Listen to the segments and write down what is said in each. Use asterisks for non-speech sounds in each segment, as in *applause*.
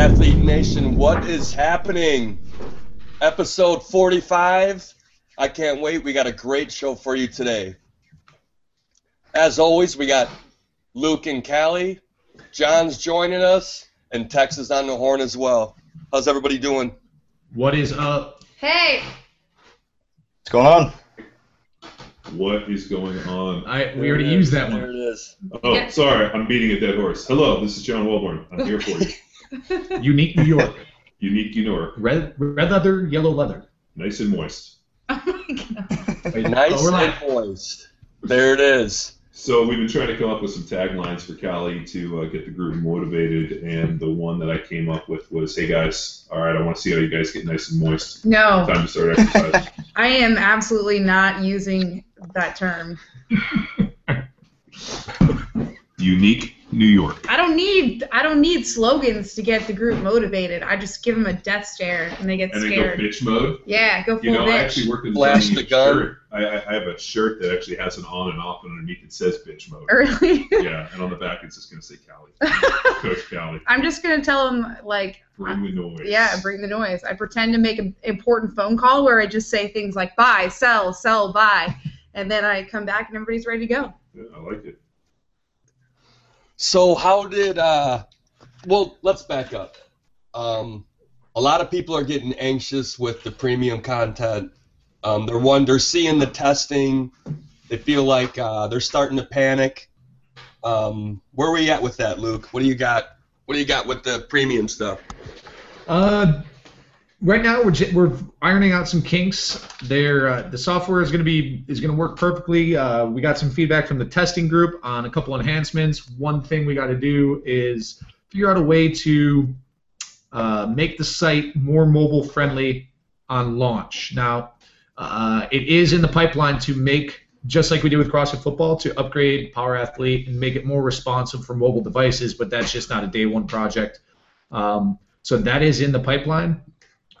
Athlete Nation, what is happening? Episode 45. I can't wait. We got a great show for you today. As always, we got Luke and Callie. John's joining us, and Tex is on the horn as well. How's everybody doing? What is up? Hey, What's going on? What is going on? I we already used that There one. it is. Oh, Yeah. sorry, I'm beating a dead horse. Hello, this is John Welbourn. I'm here for you. *laughs* *laughs* Unique New York. Unique New York, Red red leather, yellow leather. nice and moist. oh my god. Wait, Nice oh, and moist. There it is. So we've been trying to come up with some taglines for Cali to uh, get the group motivated, and the one that I came up with was, "Hey guys, all right, I want to see how you guys get nice and moist. No, Time to start exercise." *laughs* I am absolutely not using that term. *laughs* Unique New York. I don't need I don't need slogans to get the group motivated. I just give them a death stare and they get And then go scared. bitch mode. Yeah, go full You know, I actually work with Flash Johnny the gun. shirt. I, I I have a shirt that actually has an on and off, and underneath it says bitch mode. Early. *laughs* yeah, and on the back it's just gonna say Cali. *laughs* Coach Cali. I'm just gonna tell them like, Bring the noise. yeah, bring the noise. I pretend to make an important phone call where I just say things like buy, sell, sell, buy, and then I come back and everybody's ready to go. Yeah, I like it. So how did uh well let's back up. Um a lot of people are getting anxious with the premium content. Um they're one they're seeing the testing. They feel like uh, they're starting to panic. Um where are we at with that, Luke? What do you got what do you got with the premium stuff? Uh, right now we're we're ironing out some kinks. There, uh, the software is going to be is going to work perfectly. Uh, we got some feedback from the testing group on a couple enhancements. One thing we got to do is figure out a way to uh, make the site more mobile friendly on launch. Now, uh, it is in the pipeline to make just like we did with CrossFit Football to upgrade Power Athlete and make it more responsive for mobile devices, but that's just not a day one project. Um, so that is in the pipeline.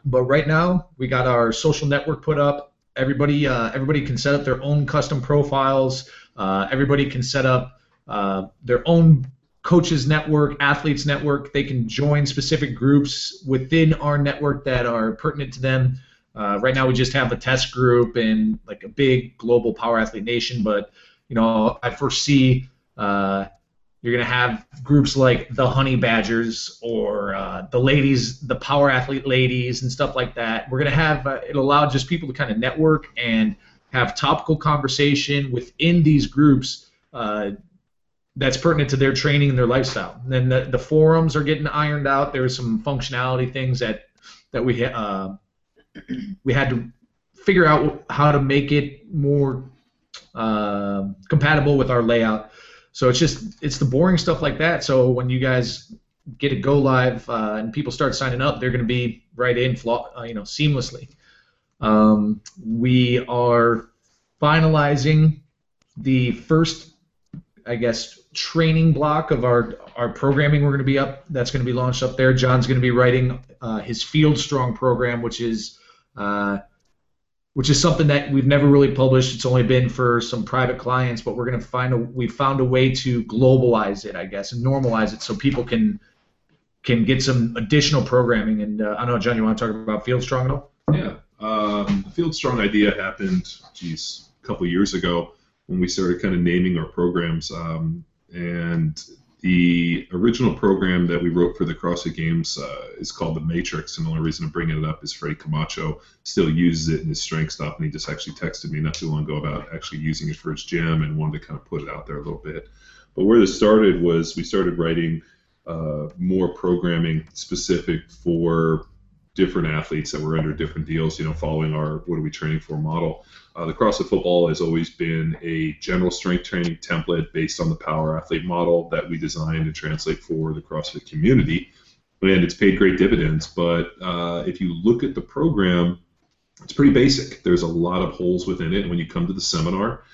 But right now, we got our social network put up. Everybody, uh, everybody can set up their own custom profiles. Uh, everybody can set up uh, their own coaches network, athletes network. They can join specific groups within our network that are pertinent to them. Uh, right now, we just have a test group and like a big global power athlete nation. But you know, I foresee you're gonna have groups like the Honey Badgers or uh, the ladies, the Power Athlete ladies, and stuff like that. We're gonna have uh, it'll allow just people to kind of network and have topical conversation within these groups uh, that's pertinent to their training and their lifestyle. And then the, the forums are getting ironed out. There's some functionality things that that we uh, we had to figure out how to make it more uh, compatible with our layout. So it's just it's the boring stuff like that. So when you guys get a go live uh, and people start signing up, they're going to be right in, flaw, uh, you know, seamlessly. Um, we are finalizing the first, I guess, training block of our our programming. We're going to be up. That's going to be launched up there. John's going to be writing uh, his Field Strong program, which is uh, which is something that we've never really published. It's only been for some private clients, but we're going to find a we found a way to globalize it, I guess, and normalize it so people can can get some additional programming. And uh, I don't know, John, you want to talk about Field Strong at all? Yeah. Um, the Field Strong idea happened, geez, a couple years ago when we started kind of naming our programs. Um, and the original program that we wrote for the CrossFit Games uh, is called the Matrix. And the only reason I'm bringing it up is Freddie Camacho still uses it in his strength stuff. And he just actually texted me not too long ago about actually using it for his gym and wanted to kind of put it out there a little bit. But where this started was we started writing uh, more programming specific for different athletes that were under different deals, you know, following our what are we training for model. Uh, the CrossFit football has always been a general strength training template based on the power athlete model that we designed and translate for the CrossFit community. And it's paid great dividends. But uh, if you look at the program, it's pretty basic. There's a lot of holes within it. And when you come to the seminar,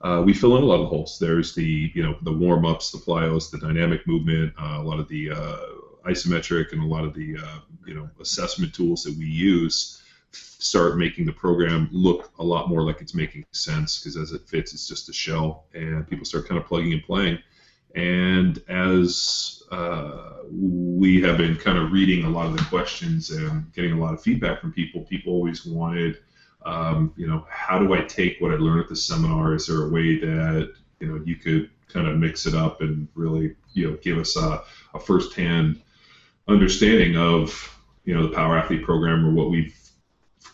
uh, we fill in a lot of holes. There's the you know the warm ups, the plyos, the dynamic movement, uh, a lot of the uh, isometric, and a lot of the uh, you know assessment tools that we use start making the program look a lot more like it's making sense because as it fits, it's just a shell, and people start kind of plugging and playing. And as uh, we have been kind of reading a lot of the questions and getting a lot of feedback from people, people always wanted um, you know, how do I take what I learned at the seminar? Is there a way that you know you could kind of mix it up and really you know give us a, a firsthand understanding of you know the Power Athlete program or what we've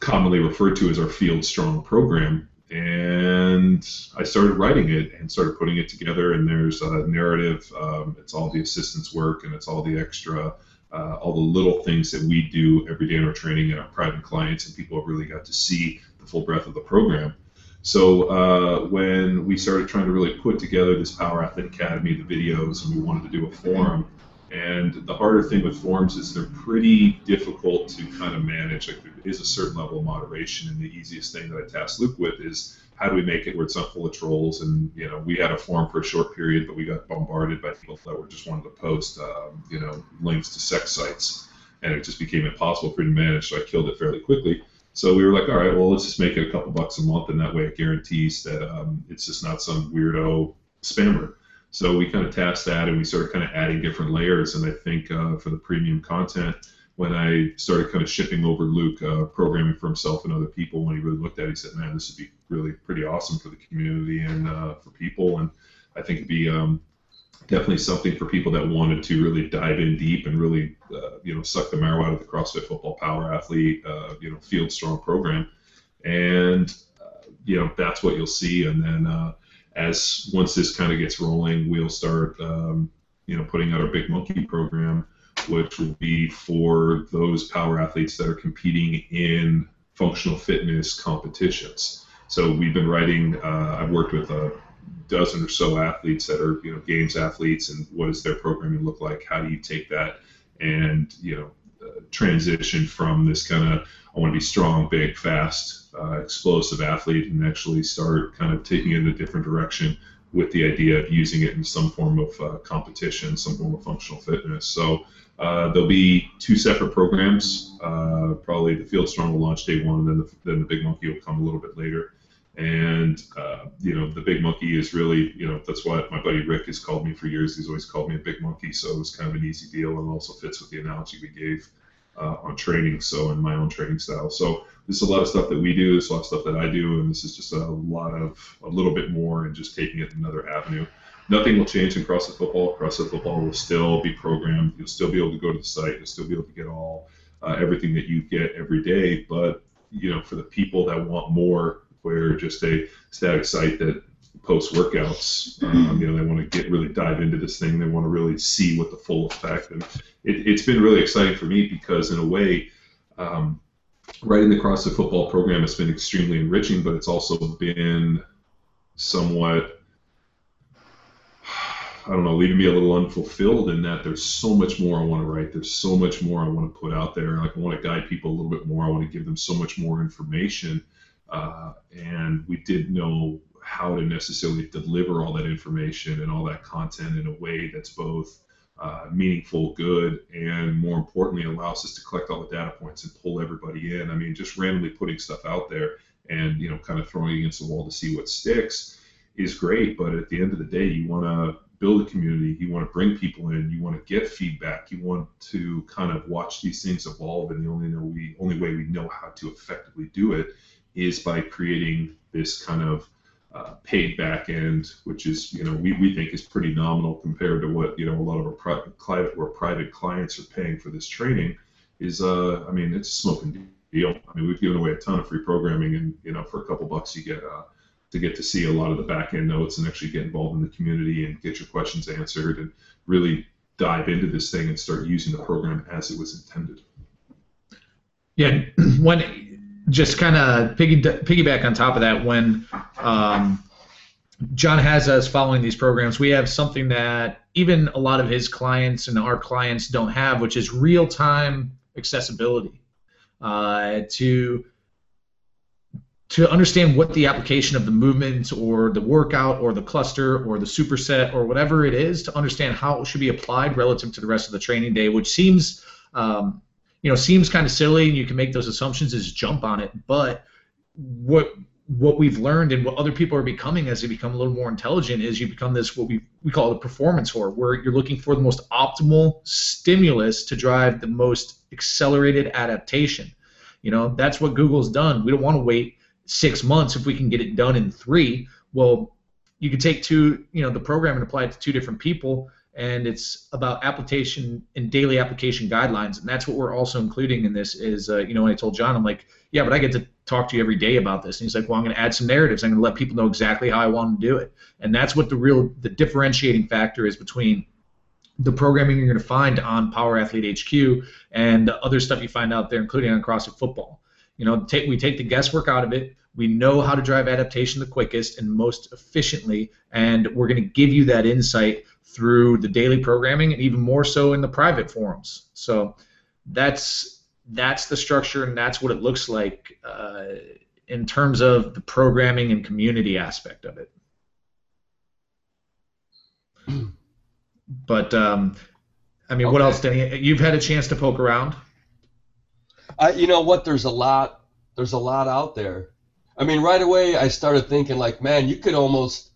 commonly referred to as our Field Strong program. And I started writing it and started putting it together. And there's a narrative. Um, it's all the assistance work and it's all the extra uh, all the little things that we do every day in our training and our private clients, and people have really got to see the full breadth of the program. So uh, when we started trying to really put together this Power Athlete Academy, the videos, and we wanted to do a forum, and the harder thing with forums is they're pretty difficult to kind of manage. Like there is a certain level of moderation, and the easiest thing that I tasked Luke with is how do we make it where it's not full of trolls? And you know, we had a forum for a short period, but we got bombarded by people that were just wanting to post, um, you know, links to sex sites, and it just became impossible for me to manage. So I killed it fairly quickly. So we were like, all right, well, let's just make it a couple bucks a month, and that way it guarantees that um, it's just not some weirdo spammer. So we kind of tasked that, and we started kind of adding different layers. And I think uh, for the premium content when I started kind of shipping over Luke uh, programming for himself and other people, when he really looked at it, he said, "Man, this would be really pretty awesome for the community and uh, for people." And I think it'd be um, definitely something for people that wanted to really dive in deep and really, uh, you know, suck the marrow out of the CrossFit Football Power Athlete, uh, you know, Field Strong program. And uh, you know, that's what you'll see. And then as once this kind of gets rolling, we'll start, um, you know, putting out our Big Monkey program which will be for those power athletes that are competing in functional fitness competitions. So we've been writing. Uh, I've worked with a dozen or so athletes that are you know games athletes, and what does their programming look like? How do you take that and you know transition from this kind of I want to be strong, big, fast, uh, explosive athlete, and actually start kind of taking it in a different direction with the idea of using it in some form of uh, competition, some form of functional fitness. So uh, there'll be two separate programs. Uh, probably the Field Strong will launch day one, and then the, then the Big Monkey will come a little bit later. And uh, you know, the Big Monkey is really, you know, that's what my buddy Rick has called me for years. He's always called me a Big Monkey, so it was kind of an easy deal, and also fits with the analogy we gave uh, on training. So in my own training style. So there's a lot of stuff that we do. There's a lot of stuff that I do, and this is just a lot of a little bit more and just taking it another avenue nothing will change in CrossFit football. CrossFit football will still be programmed. You'll still be able to go to the site. You'll still be able to get all uh, everything that you get every day. But you know, for the people that want more, where just a static site that posts workouts, um, you know, they want to get really dive into this thing. They want to really see what the full effect. And it, has been really exciting for me because in a way. Um, writing the CrossFit football program has been extremely enriching, but it's also been somewhat I don't know, leaving me a little unfulfilled in that there's so much more I want to write. There's so much more I want to put out there. Like I want to guide people a little bit more. I want to give them so much more information. Uh, and we didn't know how to necessarily deliver all that information and all that content in a way that's both uh, meaningful, good, and more importantly, allows us to collect all the data points and pull everybody in. I mean, just randomly putting stuff out there and you know, kind of throwing it against the wall to see what sticks is great. But at the end of the day, you want to build a community, you want to bring people in, you want to get feedback, you want to kind of watch these things evolve, and the only we only way we know how to effectively do it is by creating this kind of uh, paid back end, which is you know we, we think is pretty nominal compared to what you know a lot of our private client or private clients are paying for this training. Is uh I mean it's a smoking deal. I mean we've given away a ton of free programming, and you know for a couple bucks you get uh, to get to see a lot of the back end notes and actually get involved in the community and get your questions answered and really dive into this thing and start using the program as it was intended. Yeah, *clears throat* when just kind of piggy, piggyback on top of that, when um, John has us following these programs, we have something that even a lot of his clients and our clients don't have, which is real time accessibility uh, to to understand what the application of the movement or the workout or the cluster or the superset or whatever it is to understand how it should be applied relative to the rest of the training day, which seems um, you know seems kind of silly and you can make those assumptions is jump on it, but what what we've learned and what other people are becoming as they become a little more intelligent is you become this what we, we call a performance whore where you're looking for the most optimal stimulus to drive the most accelerated adaptation. You know that's what google's done. We don't want to wait six months if we can get it done in three. Well you can take two you know the program and apply it to two different people and it's about application and daily application guidelines. And that's what we're also including in this is uh, you know when i told john i'm like yeah but i get to talk to you every day about this. And he's like well i'm going to add some narratives. I'm going to let people know exactly how i want to do it. And that's what the real the differentiating factor is between the programming you're going to find on power athlete hq and the other stuff you find out there including on crossfit football. You know take, we take the guesswork out of it. We know how to drive adaptation the quickest and most efficiently and we're going to give you that insight through the daily programming and even more so in the private forums. So that's that's the structure and that's what it looks like uh, in terms of the programming and community aspect of it. But um, I mean, okay. what else, Danny? You've had a chance to poke around. I, you know what? There's a lot. There's a lot out there. I mean, right away I started thinking like, man, you could almost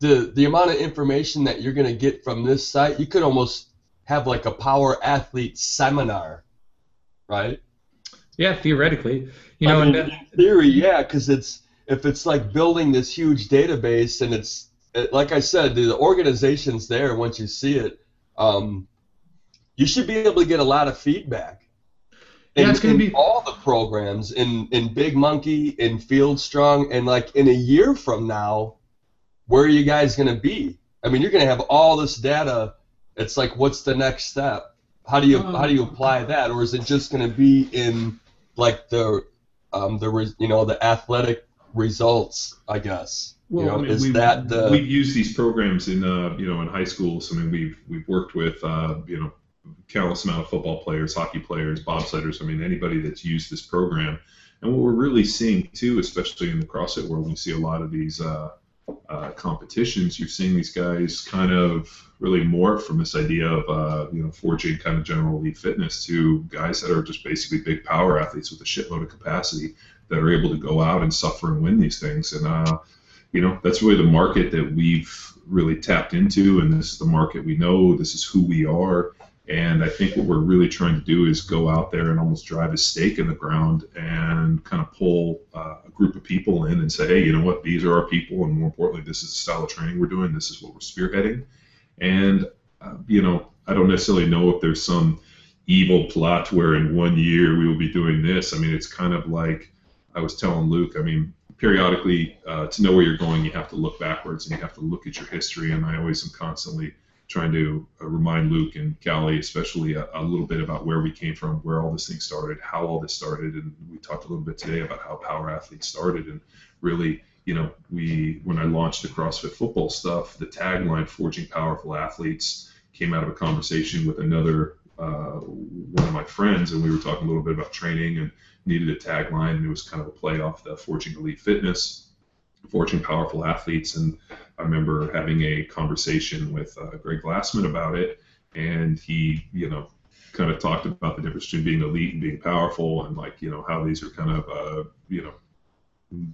the the amount of information that you're going to get from this site, you could almost have like a power athlete seminar, right? Yeah, theoretically, you know, I mean, in theory, yeah, because it's if it's like building this huge database and it's it, like I said, the organization's there once you see it. Um, you should be able to get a lot of feedback. In, yeah, it's going to be all the programs in in Big Monkey, in Field Strong, and like in a year from now, where are you guys going to be? I mean, you're going to have all this data. It's like, what's the next step? How do you um, how do you apply that, or is it just going to be in like the um, the you know the athletic results? I guess. Well, you know, I mean, is that the we've used these programs in uh, you know in high schools. I mean, we've we've worked with uh, you know countless amount of football players, hockey players, bobsledders. I mean, anybody that's used this program. And what we're really seeing too, especially in the CrossFit world, we see a lot of these uh, uh, competitions, you're seeing these guys kind of really morph from this idea of uh, you know forging kind of general elite fitness to guys that are just basically big power athletes with a shitload of capacity that are able to go out and suffer and win these things. And uh, you know that's really the market that we've really tapped into, and this is the market we know. This is who we are. And I think what we're really trying to do is go out there and almost drive a stake in the ground and kind of pull uh, a group of people in and say, hey, you know what, these are our people, and more importantly, this is the style of training we're doing, this is what we're spearheading. And, uh, you know, I don't necessarily know if there's some evil plot where in one year we will be doing this. I mean, it's kind of like I was telling Luke, I mean, periodically, uh, to know where you're going, you have to look backwards and you have to look at your history. And I always am constantly trying to uh, remind Luke and Callie, especially a, a, little bit about where we came from, where all this thing started, how all this started, and we talked a little bit today about how Power Athletes started, and really, you know, we when I launched the CrossFit football stuff, the tagline "Forging Powerful Athletes" came out of a conversation with another uh, one of my friends, and we were talking a little bit about training and needed a tagline, and it was kind of a play off the Forging Elite Fitness forging powerful athletes. And I remember having a conversation with uh, Greg Glassman about it, and he, you know, kind of talked about the difference between being elite and being powerful, and like, you know, how these are kind of, uh, you know,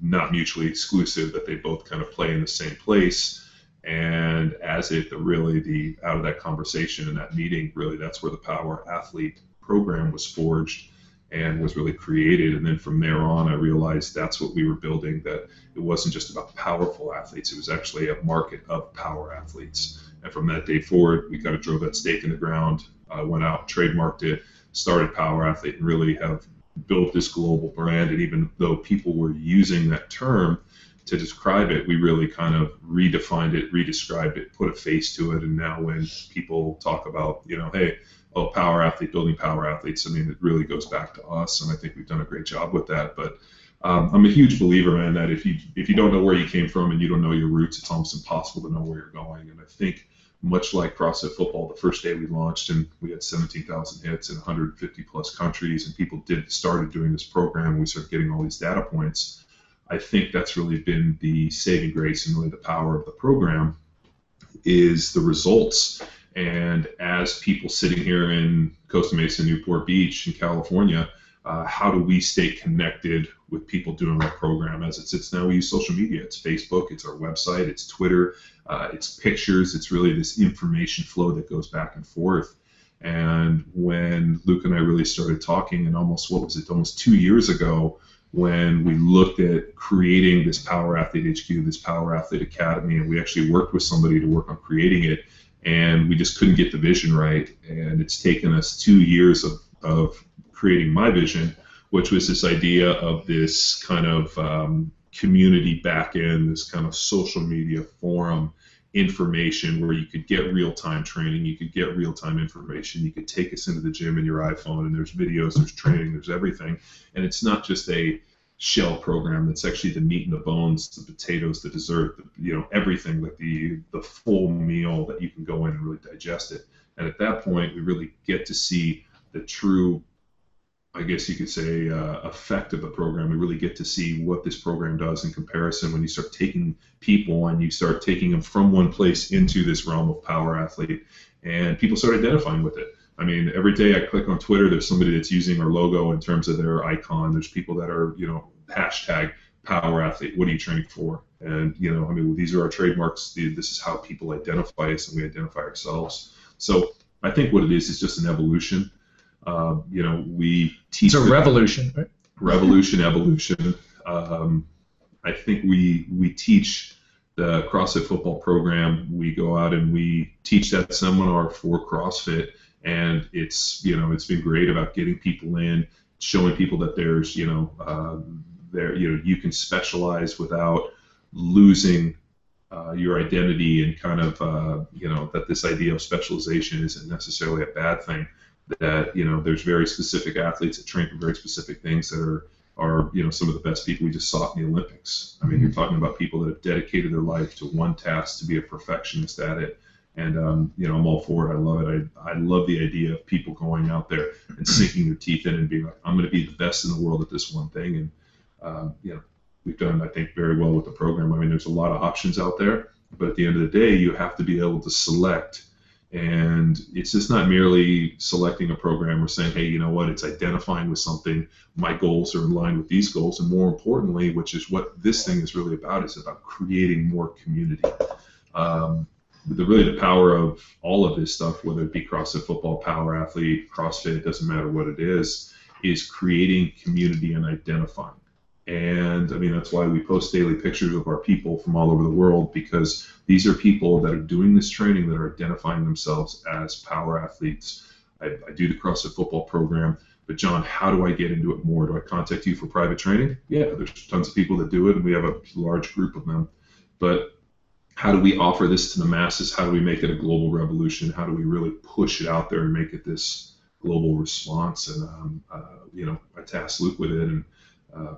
not mutually exclusive, that they both kind of play in the same place. And as it the really the out of that conversation and that meeting, really that's where the power athlete program was forged and was really created. And then from there on, I realized that's what we were building, that it wasn't just about powerful athletes, it was actually a market of power athletes. And from that day forward, we kind of drove that stake in the ground, uh, went out, trademarked it, started Power Athlete, and really have built this global brand. And even though people were using that term, to describe it, we really kind of redefined it, redescribed it, put a face to it, and now when people talk about, you know, hey, oh, power athlete, building power athletes, I mean, it really goes back to us, and I think we've done a great job with that. But um, I'm a huge believer, man, that if you if you don't know where you came from and you don't know your roots, it's almost impossible to know where you're going. And I think much like CrossFit football, the first day we launched and we had 17,000 hits in 150 plus countries, and people did started doing this program. We started getting all these data points. I think that's really been the saving grace and really the power of the program is the results. And as people sitting here in Costa Mesa, Newport Beach, in California, uh, how do we stay connected with people doing our program as it sits now? We use social media. It's Facebook, it's our website, it's Twitter, uh, it's pictures. It's really this information flow that goes back and forth. And when Luke and I really started talking, and almost what was it, almost two years ago, when we looked at creating this Power Athlete HQ, this Power Athlete Academy, and we actually worked with somebody to work on creating it, and we just couldn't get the vision right. And it's taken us two years of, of creating my vision, which was this idea of this kind of um, community back end, this kind of social media forum information where you could get real time training, you could get real time information, you could take us into the gym in your iPhone, and there's videos, there's training, there's everything. And it's not just a shell program that's actually the meat and the bones, the potatoes, the dessert, the, you know, everything like the the full meal that you can go in and really digest it. And at that point, we really get to see the true, I guess you could say, uh, effect of the program. We really get to see what this program does in comparison when you start taking people and you start taking them from one place into this realm of power athlete, and people start identifying with it. I mean, every day I click on Twitter, there's somebody that's using our logo in terms of their icon. There's people that are, you know, hashtag power athlete. What are you training for? And you know, I mean, these are our trademarks. This is how people identify us, and we identify ourselves. So I think what it is is just an evolution. Uh, you know, we teach. It's a revolution, right? Revolution, evolution. Um, I think we we teach the CrossFit football program. We go out and we teach that seminar for CrossFit and it's you know it's been great about getting people in, showing people that there's you know uh, there you know you can specialize without losing uh, your identity and kind of uh, you know that this idea of specialization isn't necessarily a bad thing. That you know there's very specific athletes that train for very specific things that are are you know some of the best people we just saw in the Olympics. I mean, you're talking about people that have dedicated their life to one task to be a perfectionist at it and um, you know I'm all for it. I love it. I, I love the idea of people going out there and sinking their teeth in and being like, I'm going to be the best in the world at this one thing. And um, you know we've done I think very well with the program. I mean there's a lot of options out there, but at the end of the day you have to be able to select. And it's just not merely selecting a program or saying, hey, you know what, it's identifying with something. My goals are in line with these goals. And more importantly, which is what this thing is really about, is about creating more community. Um, the really the power of all of this stuff, whether it be CrossFit football, power athlete, CrossFit, it doesn't matter what it is, is creating community and identifying. And I mean that's why we post daily pictures of our people from all over the world because these are people that are doing this training that are identifying themselves as power athletes. I, I do the CrossFit football program, but John, how do I get into it more? Do I contact you for private training? Yeah, there's tons of people that do it, and we have a large group of them. But how do we offer this to the masses? How do we make it a global revolution? How do we really push it out there and make it this global response? And um, uh, you know, I tasked Luke with it, and uh,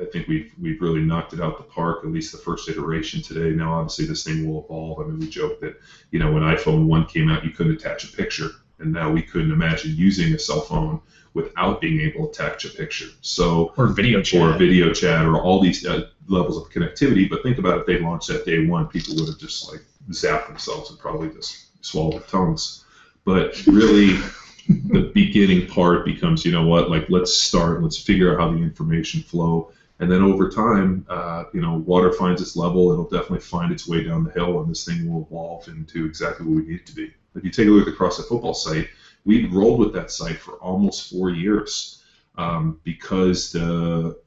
I think we've we've really knocked it out the park. At least the first iteration today. Now, obviously, this thing will evolve. I mean, we joke that you know when iPhone one came out, you couldn't attach a picture, and now we couldn't imagine using a cell phone without being able to attach a picture. So or video chat, or video chat, or all these uh, levels of connectivity. But think about if they launched that day one, people would have just like zapped themselves and probably just swallowed their tongues. But really, *laughs* the beginning part becomes, you know what, like let's start, let's figure out how the information flow. And then over time, uh, you know, water finds its level. It'll definitely find its way down the hill, and this thing will evolve into exactly what we need it to be. If you take a look at the CrossFit football site, we rolled with that site for almost four years um, because the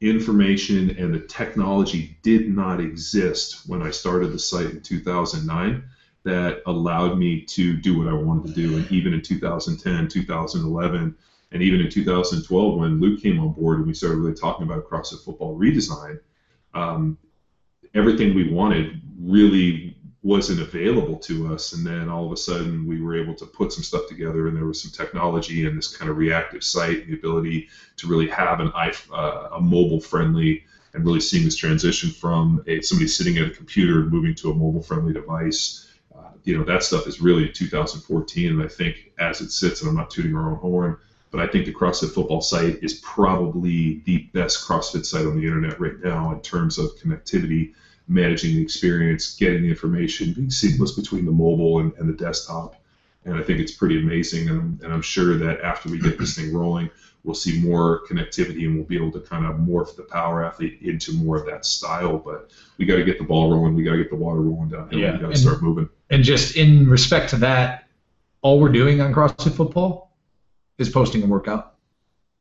information and the technology did not exist when I started the site in 2009 that allowed me to do what I wanted to do. And even in 2010, 2011, and even in 2012, when Luke came on board and we started really talking about CrossFit football redesign, um, everything we wanted really wasn't available to us. And then all of a sudden, we were able to put some stuff together, and there was some technology and this kind of reactive site, and the ability to really have an uh, a mobile friendly, and really seeing this transition from a somebody sitting at a computer moving to a mobile friendly device. Uh, you know, that stuff is really 2014, and I think as it sits, and I'm not tooting our own horn, but I think the CrossFit football site is probably the best CrossFit site on the internet right now in terms of connectivity managing the experience, getting the information, being seamless between the mobile and, and the desktop. And I think it's pretty amazing. And, and I'm sure that after we get this thing rolling, we'll see more connectivity and we'll be able to kind of morph the power athlete into more of that style. But we got to get the ball rolling. We got to get the water rolling downhill. Yeah, we got to start moving. And just in respect to that, all we're doing on CrossFit football is posting a workout,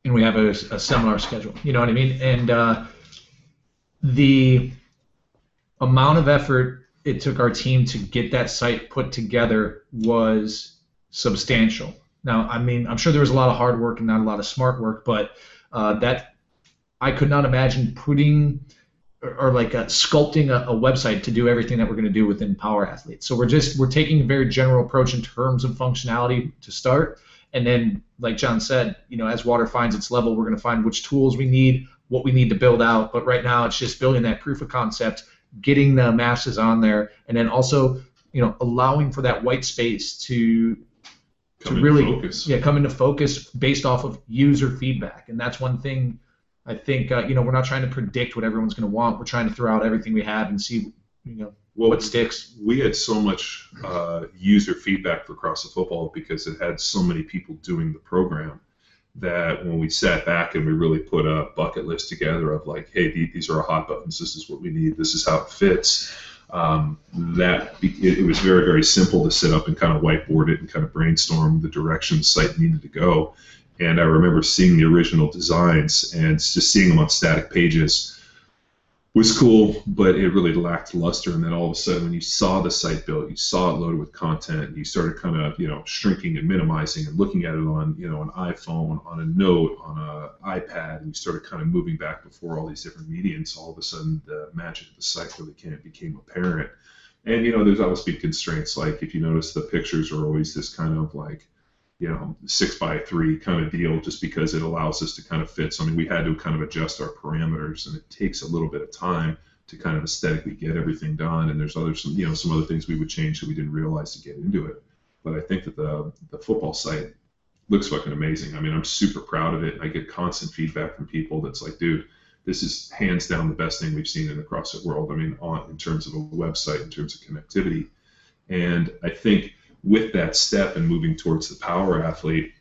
and we have a, a seminar schedule. You know what I mean? And uh, the amount of effort it took our team to get that site put together was substantial. Now, I mean, I'm sure there was a lot of hard work and not a lot of smart work, but uh, that I could not imagine putting or, or like uh, sculpting a, a, website to do everything that we're going to do within Power Athlete. So we're just we're taking a very general approach in terms of functionality to start, and then, like John said, you know, as water finds its level, we're going to find which tools we need, what we need to build out. But right now, it's just building that proof of concept getting the masses on there, and then also you know allowing for that white space to come to really focus. yeah come into focus based off of user feedback, and that's one thing. I think uh, you know we're not trying to predict what everyone's going to want. We're trying to throw out everything we have and see you know well, what sticks. We had so much uh, user feedback for CrossFit Football because it had so many people doing the program that when we sat back and we really put a bucket list together of like, hey, these are our hot buttons. This is what we need. This is how it fits. Um, that it, it, was very very simple to sit up and kind of whiteboard it and kind of brainstorm the direction the site needed to go. And I remember seeing the original designs and just seeing them on static pages was cool, but it really lacked luster. And then all of a sudden, when you saw the site built, you saw it loaded with content, you started kind of you know shrinking and minimizing and looking at it on you know an iPhone, on a note, on an iPad, and you started kind of moving back before all these different mediums. All of a sudden, the magic of the site really came, became apparent. And you know, there's always been constraints. Like if you notice, the pictures are always this kind of like you know six by three kind of deal just because it allows us to kind of fit. So i mean we had to kind of adjust our parameters and it takes a little bit of time to kind of aesthetically get everything done. And there's other some you know some other things we would change that we didn't realize to get into it. But i think that the the football site looks fucking amazing. I mean i'm super proud of it. I get constant feedback from people that's like dude this is hands down the best thing we've seen in the CrossFit world. I mean, on in terms of a website, in terms of connectivity, and I think with that step and moving towards the power athlete,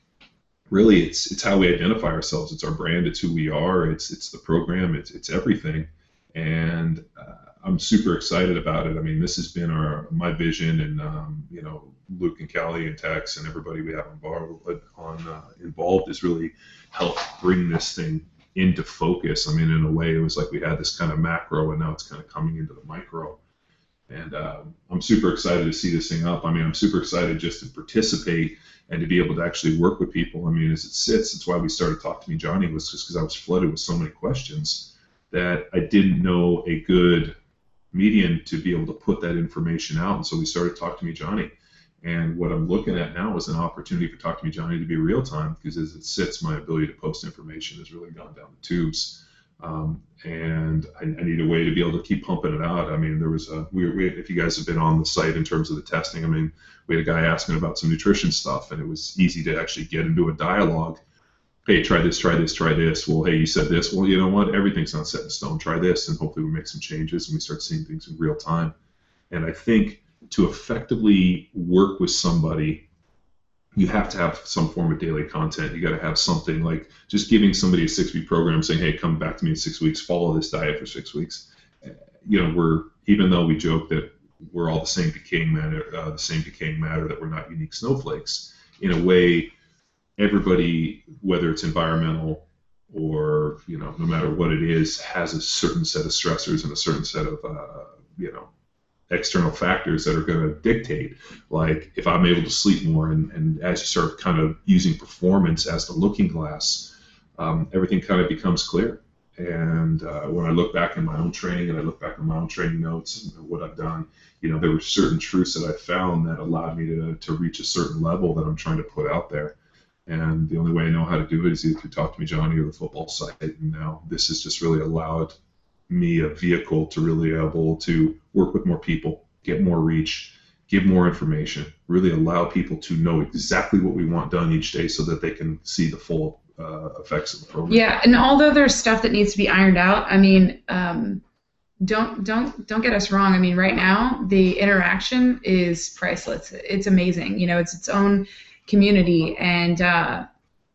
really it's it's how we identify ourselves. It's our brand. It's who we are. It's it's the program. It's it's everything. And uh, I'm super excited about it. I mean, this has been our my vision, and um, you know, Luke and Callie and Tex and everybody we have involved on uh, involved is really helped bring this thing into focus. I mean, in a way, it was like we had this kind of macro, and now it's kind of coming into the micro and uh, I'm super excited to see this thing up. I mean, I'm super excited just to participate and to be able to actually work with people. I mean, as it sits, that's why we started Talk to Me Johnny was just because I was flooded with so many questions that I didn't know a good medium to be able to put that information out. And so we started Talk to Me Johnny. And what I'm looking at now is an opportunity for Talk to Me Johnny to be real time because as it sits, my ability to post information has really gone down the tubes. Um, and I, I, need a way to be able to keep pumping it out. I mean, there was a we, we, if you guys have been on the site in terms of the testing, I mean, we had a guy asking about some nutrition stuff, and it was easy to actually get into a dialogue. Hey, try this, try this, try this. Well, hey, you said this. Well, you know what? Everything's not set in stone. Try this, and hopefully we make some changes and we start seeing things in real time. And I think to effectively work with somebody you have to have some form of daily content. You got to have something like just giving somebody a six week program saying, hey, come back to me in six weeks, follow this diet for six weeks. You know, we're, even though we joke that we're all the same decaying matter, uh, the same decaying matter, that we're not unique snowflakes, in a way, everybody, whether it's environmental or, you know, no matter what it is, has a certain set of stressors and a certain set of, uh, you know, external factors that are going to dictate like if i'm able to sleep more and, and as you start kind of using performance as the looking glass um, everything kind of becomes clear And uh, when I look back in my own training and I look back on my own training notes and what I've done, you know, there were certain truths that I found that allowed me to, to reach a certain level that I'm trying to put out there. And the only way I know how to do it is either to talk to me, Johnny, or the football site. And now this has just really allowed me a vehicle to really able to work with more people, get more reach, give more information, really allow people to know exactly what we want done each day so that they can see the full uh, effects of the program. Yeah, and although there's stuff that needs to be ironed out, I mean, um, don't don't don't get us wrong. I mean, right now the interaction is priceless. It's amazing. You know, it's its own community, and uh,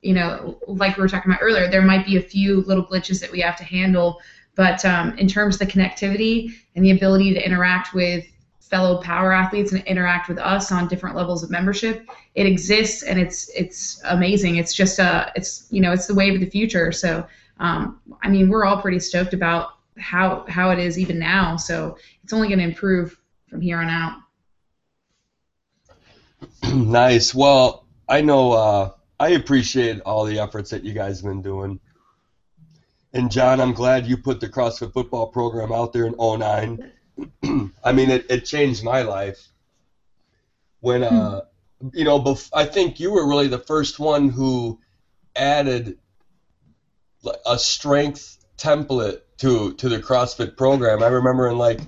you know, like we were talking about earlier, there might be a few little glitches that we have to handle, but um, in terms of the connectivity and the ability to interact with fellow power athletes and interact with us on different levels of membership. It exists and it's it's amazing. It's just a uh, it's you know it's the wave of the future. So um, I mean we're all pretty stoked about how how it is even now. So it's only going to improve from here on out. *clears throat* nice. Well, I know uh, I appreciate all the efforts that you guys have been doing. And John, I'm glad you put the CrossFit football program out there in 09 *clears throat* I mean, it, it changed my life when, uh, you know, bef- I think you were really the first one who added a strength template to to the CrossFit program. I remember in like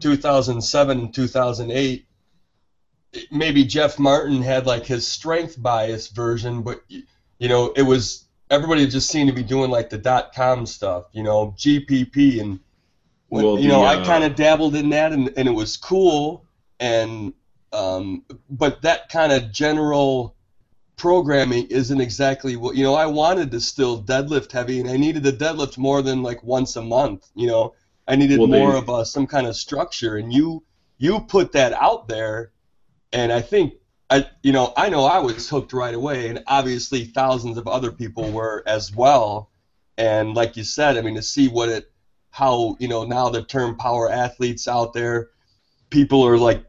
2007 and 2008, maybe Jeff Martin had like his strength bias version, but you know, it was everybody just seemed to be doing like the dot com stuff, you know, GPP and when, well, you know, uh, I kind of dabbled in that, and, and it was cool. And um, but that kind of general programming isn't exactly what you know. I wanted to still deadlift heavy, and I needed to deadlift more than like once a month. You know, I needed well, more they, of a some kind of structure, and you you put that out there, and I think I you know I know I was hooked right away, and obviously thousands of other people were as well. And like you said, I mean, to see what it how you know now the term power athletes out there, people are like,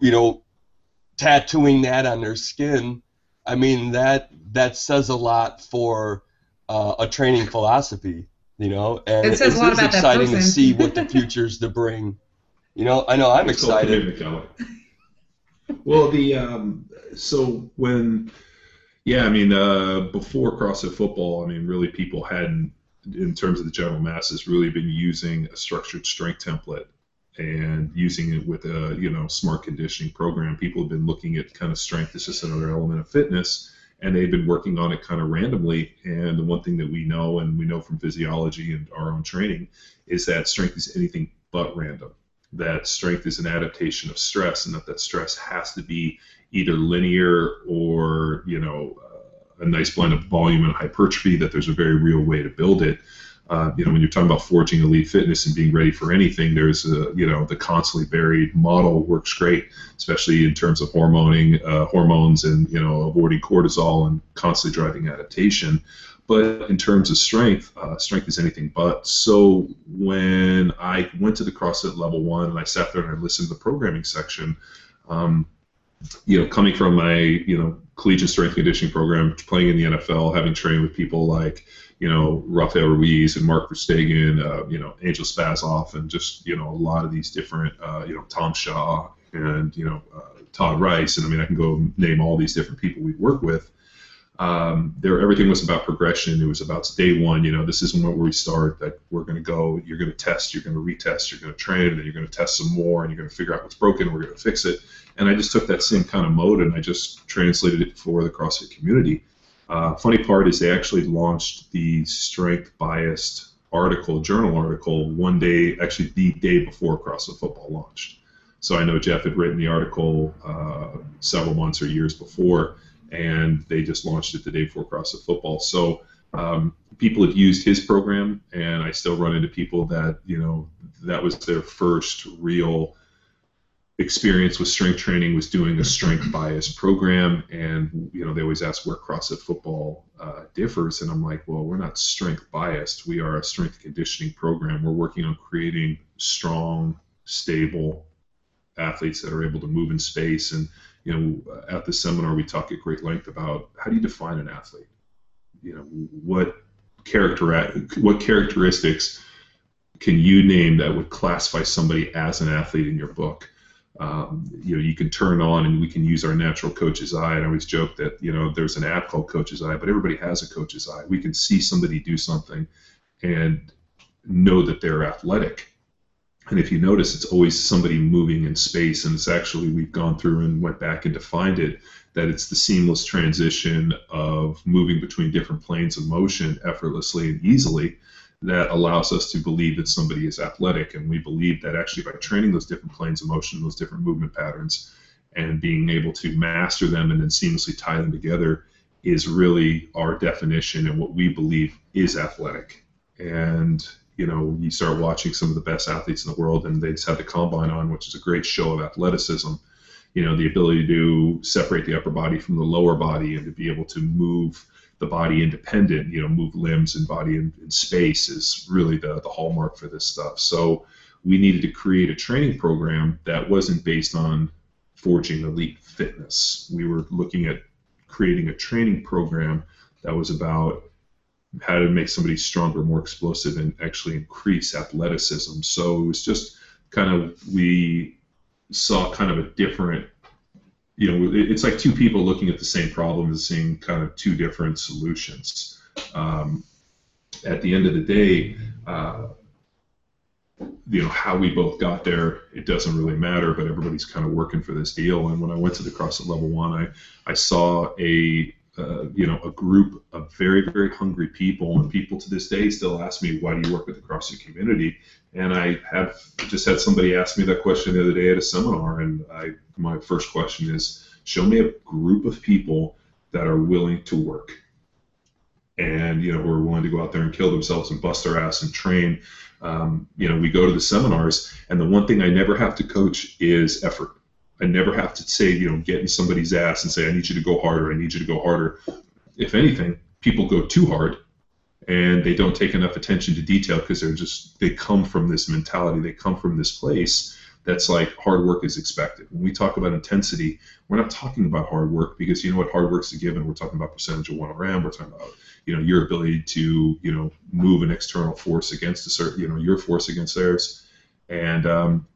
you know, tattooing that on their skin. I mean that that says a lot for uh, a training philosophy, you know, and it says it's, a lot it's about exciting that to see what the *laughs* future's to bring. You know, I know I'm excited. Well, the um, so when yeah, I mean, uh, before CrossFit football, I mean, really people hadn't in terms of the general masses, really been using a structured strength template and using it with a you know smart conditioning program. People have been looking at kind of strength as just another element of fitness, and they've been working on it kind of randomly. And the one thing that we know, and we know from physiology and our own training, is that strength is anything but random. That strength is an adaptation of stress, and that that stress has to be either linear or you know a nice blend of volume and hypertrophy, that there's a very real way to build it. Uh, you know, when you're talking about forging elite fitness and being ready for anything, there's a, you know, the constantly varied model works great, especially in terms of hormoning, uh, hormones and, you know, avoiding cortisol and constantly driving adaptation. But in terms of strength, uh, strength is anything but. So when I went to the CrossFit level one and I sat there and I listened to the programming section, um, you know, coming from my, you know, collegiate strength conditioning program, playing in the NFL, having trained with people like, you know, Rafael Ruiz and Mark Verstegen, uh, you know, Angel Spassov, and just, you know, a lot of these different, uh, you know, Tom Shaw and, you know, uh, Todd Rice. And I mean, I can go name all these different people we work with. Um, there, everything was about progression. It was about day one. You know, this isn't where we start. That we're going to go. You're going to test. You're going to retest. You're going to train, and then you're going to test some more, and you're going to figure out what's broken. We're going to fix it and I just took that same kind of mode and I just translated it for the CrossFit community. Uh, funny part is they actually launched the strength biased article, journal article, one day, actually the day before CrossFit football launched. So I know Jeff had written the article uh, several months or years before, and they just launched it the day before CrossFit football. So um, people have used his program, and I still run into people that you know that was their first real experience with strength training was doing a strength bias program. And you know they always ask where crossfit football uh, differs and i'm like well we're not strength biased. We are a strength conditioning program. We're working on creating strong stable athletes that are able to move in space and you know at the seminar we talk at great length about how do you define an athlete you know what character what characteristics can you name that would classify somebody as an athlete in your book? Um, you know, you can turn on and we can use our natural coach's eye. And I always joke that you know there's an app called Coach's Eye, but everybody has a coach's eye. We can see somebody do something and know that they're athletic. And if you notice, it's always somebody moving in space, and it's actually we've gone through and went back and defined it that it's the seamless transition of moving between different planes of motion effortlessly and easily that allows us to believe that somebody is athletic. And we believe that actually by training those different planes of motion, those different movement patterns, and being able to master them and then seamlessly tie them together is really our definition and what we believe is athletic. And you know, you start watching some of the best athletes in the world, and they just had the combine on, which is a great show of athleticism. You know, the ability to separate the upper body from the lower body and to be able to move the body independent, you know, move limbs and body in, in space is really the, the hallmark for this stuff. So we needed to create a training program that wasn't based on forging elite fitness. We were looking at creating a training program that was about how to make somebody stronger, more explosive, and actually increase athleticism. So it was just kind of we saw kind of a different you know, it's like two people looking at the same problem and seeing kind of two different solutions. Um, at the end of the day, uh, you know, how we both got there, it doesn't really matter, but everybody's kind of working for this deal. And when I went to the CrossFit Level One, I, I saw a uh, you know, a group of very, very hungry people, and people to this day still ask me, "Why do you work with the CrossFit community?" And I have just had somebody ask me that question the other day at a seminar, and I, my first question is, "Show me a group of people that are willing to work, and you know, who are willing to go out there and kill themselves and bust their ass and train." Um, you know, we go to the seminars, and the one thing I never have to coach is effort I never have to say, you know, get in somebody's ass and say, I need you to go harder, I need you to go harder. If anything, people go too hard and they don't take enough attention to detail because they're just, they come from this mentality, they come from this place that's like hard work is expected. When we talk about intensity, we're not talking about hard work because you know what hard work's a given. We're talking about percentage of one RM. We're talking about you know your ability to you know move an external force against a certain you know your force against theirs, and um,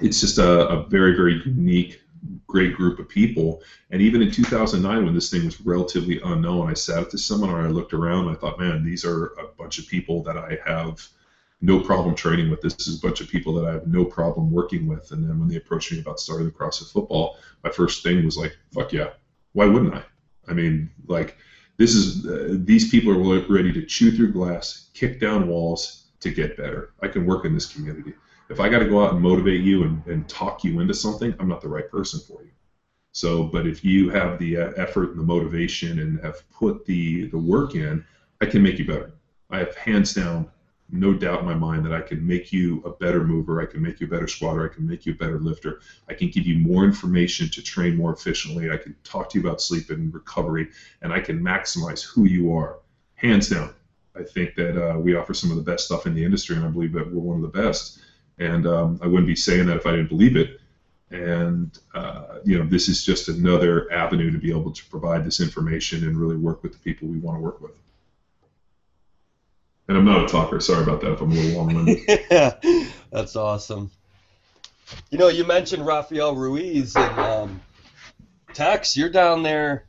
it's just a, a very, very unique, great group of people. And even in 2009, when this thing was relatively unknown, I sat at the seminar, I looked around, I thought, man, these are a bunch of people that I have no problem training with. This is a bunch of people that I have no problem working with. And then when they approached me about starting the CrossFit football, my first thing was like, fuck yeah, why wouldn't I? I mean, like, this is uh, these people are ready to chew through glass, kick down walls to get better. I can work in this community if I got to go out and motivate you and, and talk you into something, I'm not the right person for you. So, but if you have the uh, effort and the motivation and have put the the work in, I can make you better. I have hands down, no doubt in my mind that I can make you a better mover. I can make you a better squatter. I can make you a better lifter. I can give you more information to train more efficiently. I can talk to you about sleep and recovery, and I can maximize who you are. Hands down, I think that uh, we offer some of the best stuff in the industry, and I believe that we're one of the best and um, I wouldn't be saying that if I didn't believe it. And uh, you know, this is just another avenue to be able to provide this information and really work with the people we want to work with. And I'm not a talker. Sorry about that if I'm a little long-winded. yeah, *laughs* that's awesome. You know, you mentioned Rafael Ruiz and um, Tex. You're down there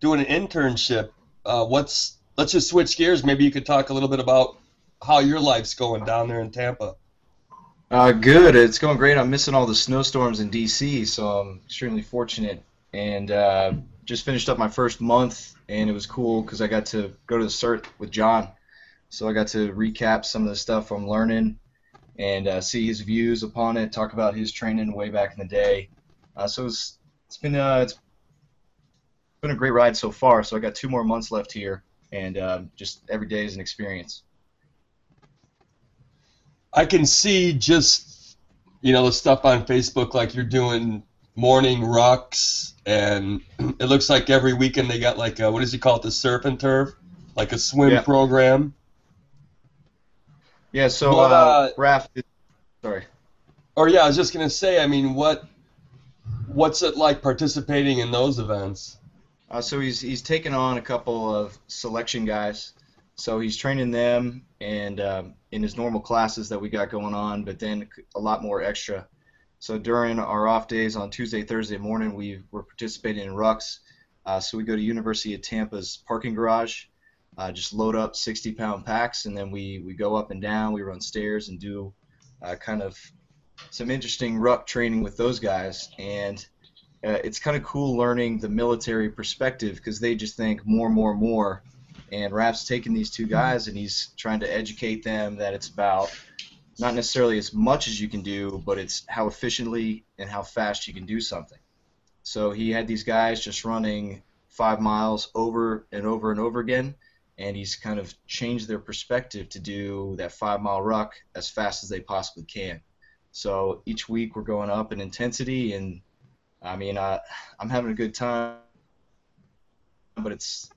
doing an internship. Uh, what's let's just switch gears. Maybe you could talk a little bit about how your life's going down there in Tampa. Uh, good. It's going great. I'm missing all the snowstorms in DC, so I'm extremely fortunate. And uh, just finished up my first month, and it was cool because I got to go to the CERT with John. So I got to recap some of the stuff I'm learning and uh, see his views upon it, talk about his training way back in the day. Uh, so it's, it's been uh, it's been a great ride so far. So I got two more months left here, and um, just every day is an experience. I can see just you know the stuff on Facebook like you're doing morning rucks, and *clears throat* it looks like every weekend they got like a, what does he call it the surf and turf like a swim yeah. program. Yeah, so but, uh, uh, sorry. Or yeah, I was just gonna say. I mean, what what's it like participating in those events? Uh, so he's he's taken on a couple of selection guys so he's training them and um, in his normal classes that we got going on, but then a lot more extra. So during our off days on Tuesday, Thursday morning, we were participating in rucks. Uh, so we go to University of Tampa's parking garage, uh, just load up 60 pound packs, and then we, we go up and down, we run stairs and do uh, kind of some interesting ruck training with those guys. And uh, it's kind of cool learning the military perspective because they just think more, more, more. And Raph's taking these two guys and he's trying to educate them that it's about not necessarily as much as you can do, but it's how efficiently and how fast you can do something. So he had these guys just running five miles over and over and over again, and he's kind of changed their perspective to do that five mile ruck as fast as they possibly can. So each week we're going up in intensity, and I mean, uh, I'm having a good time, but it's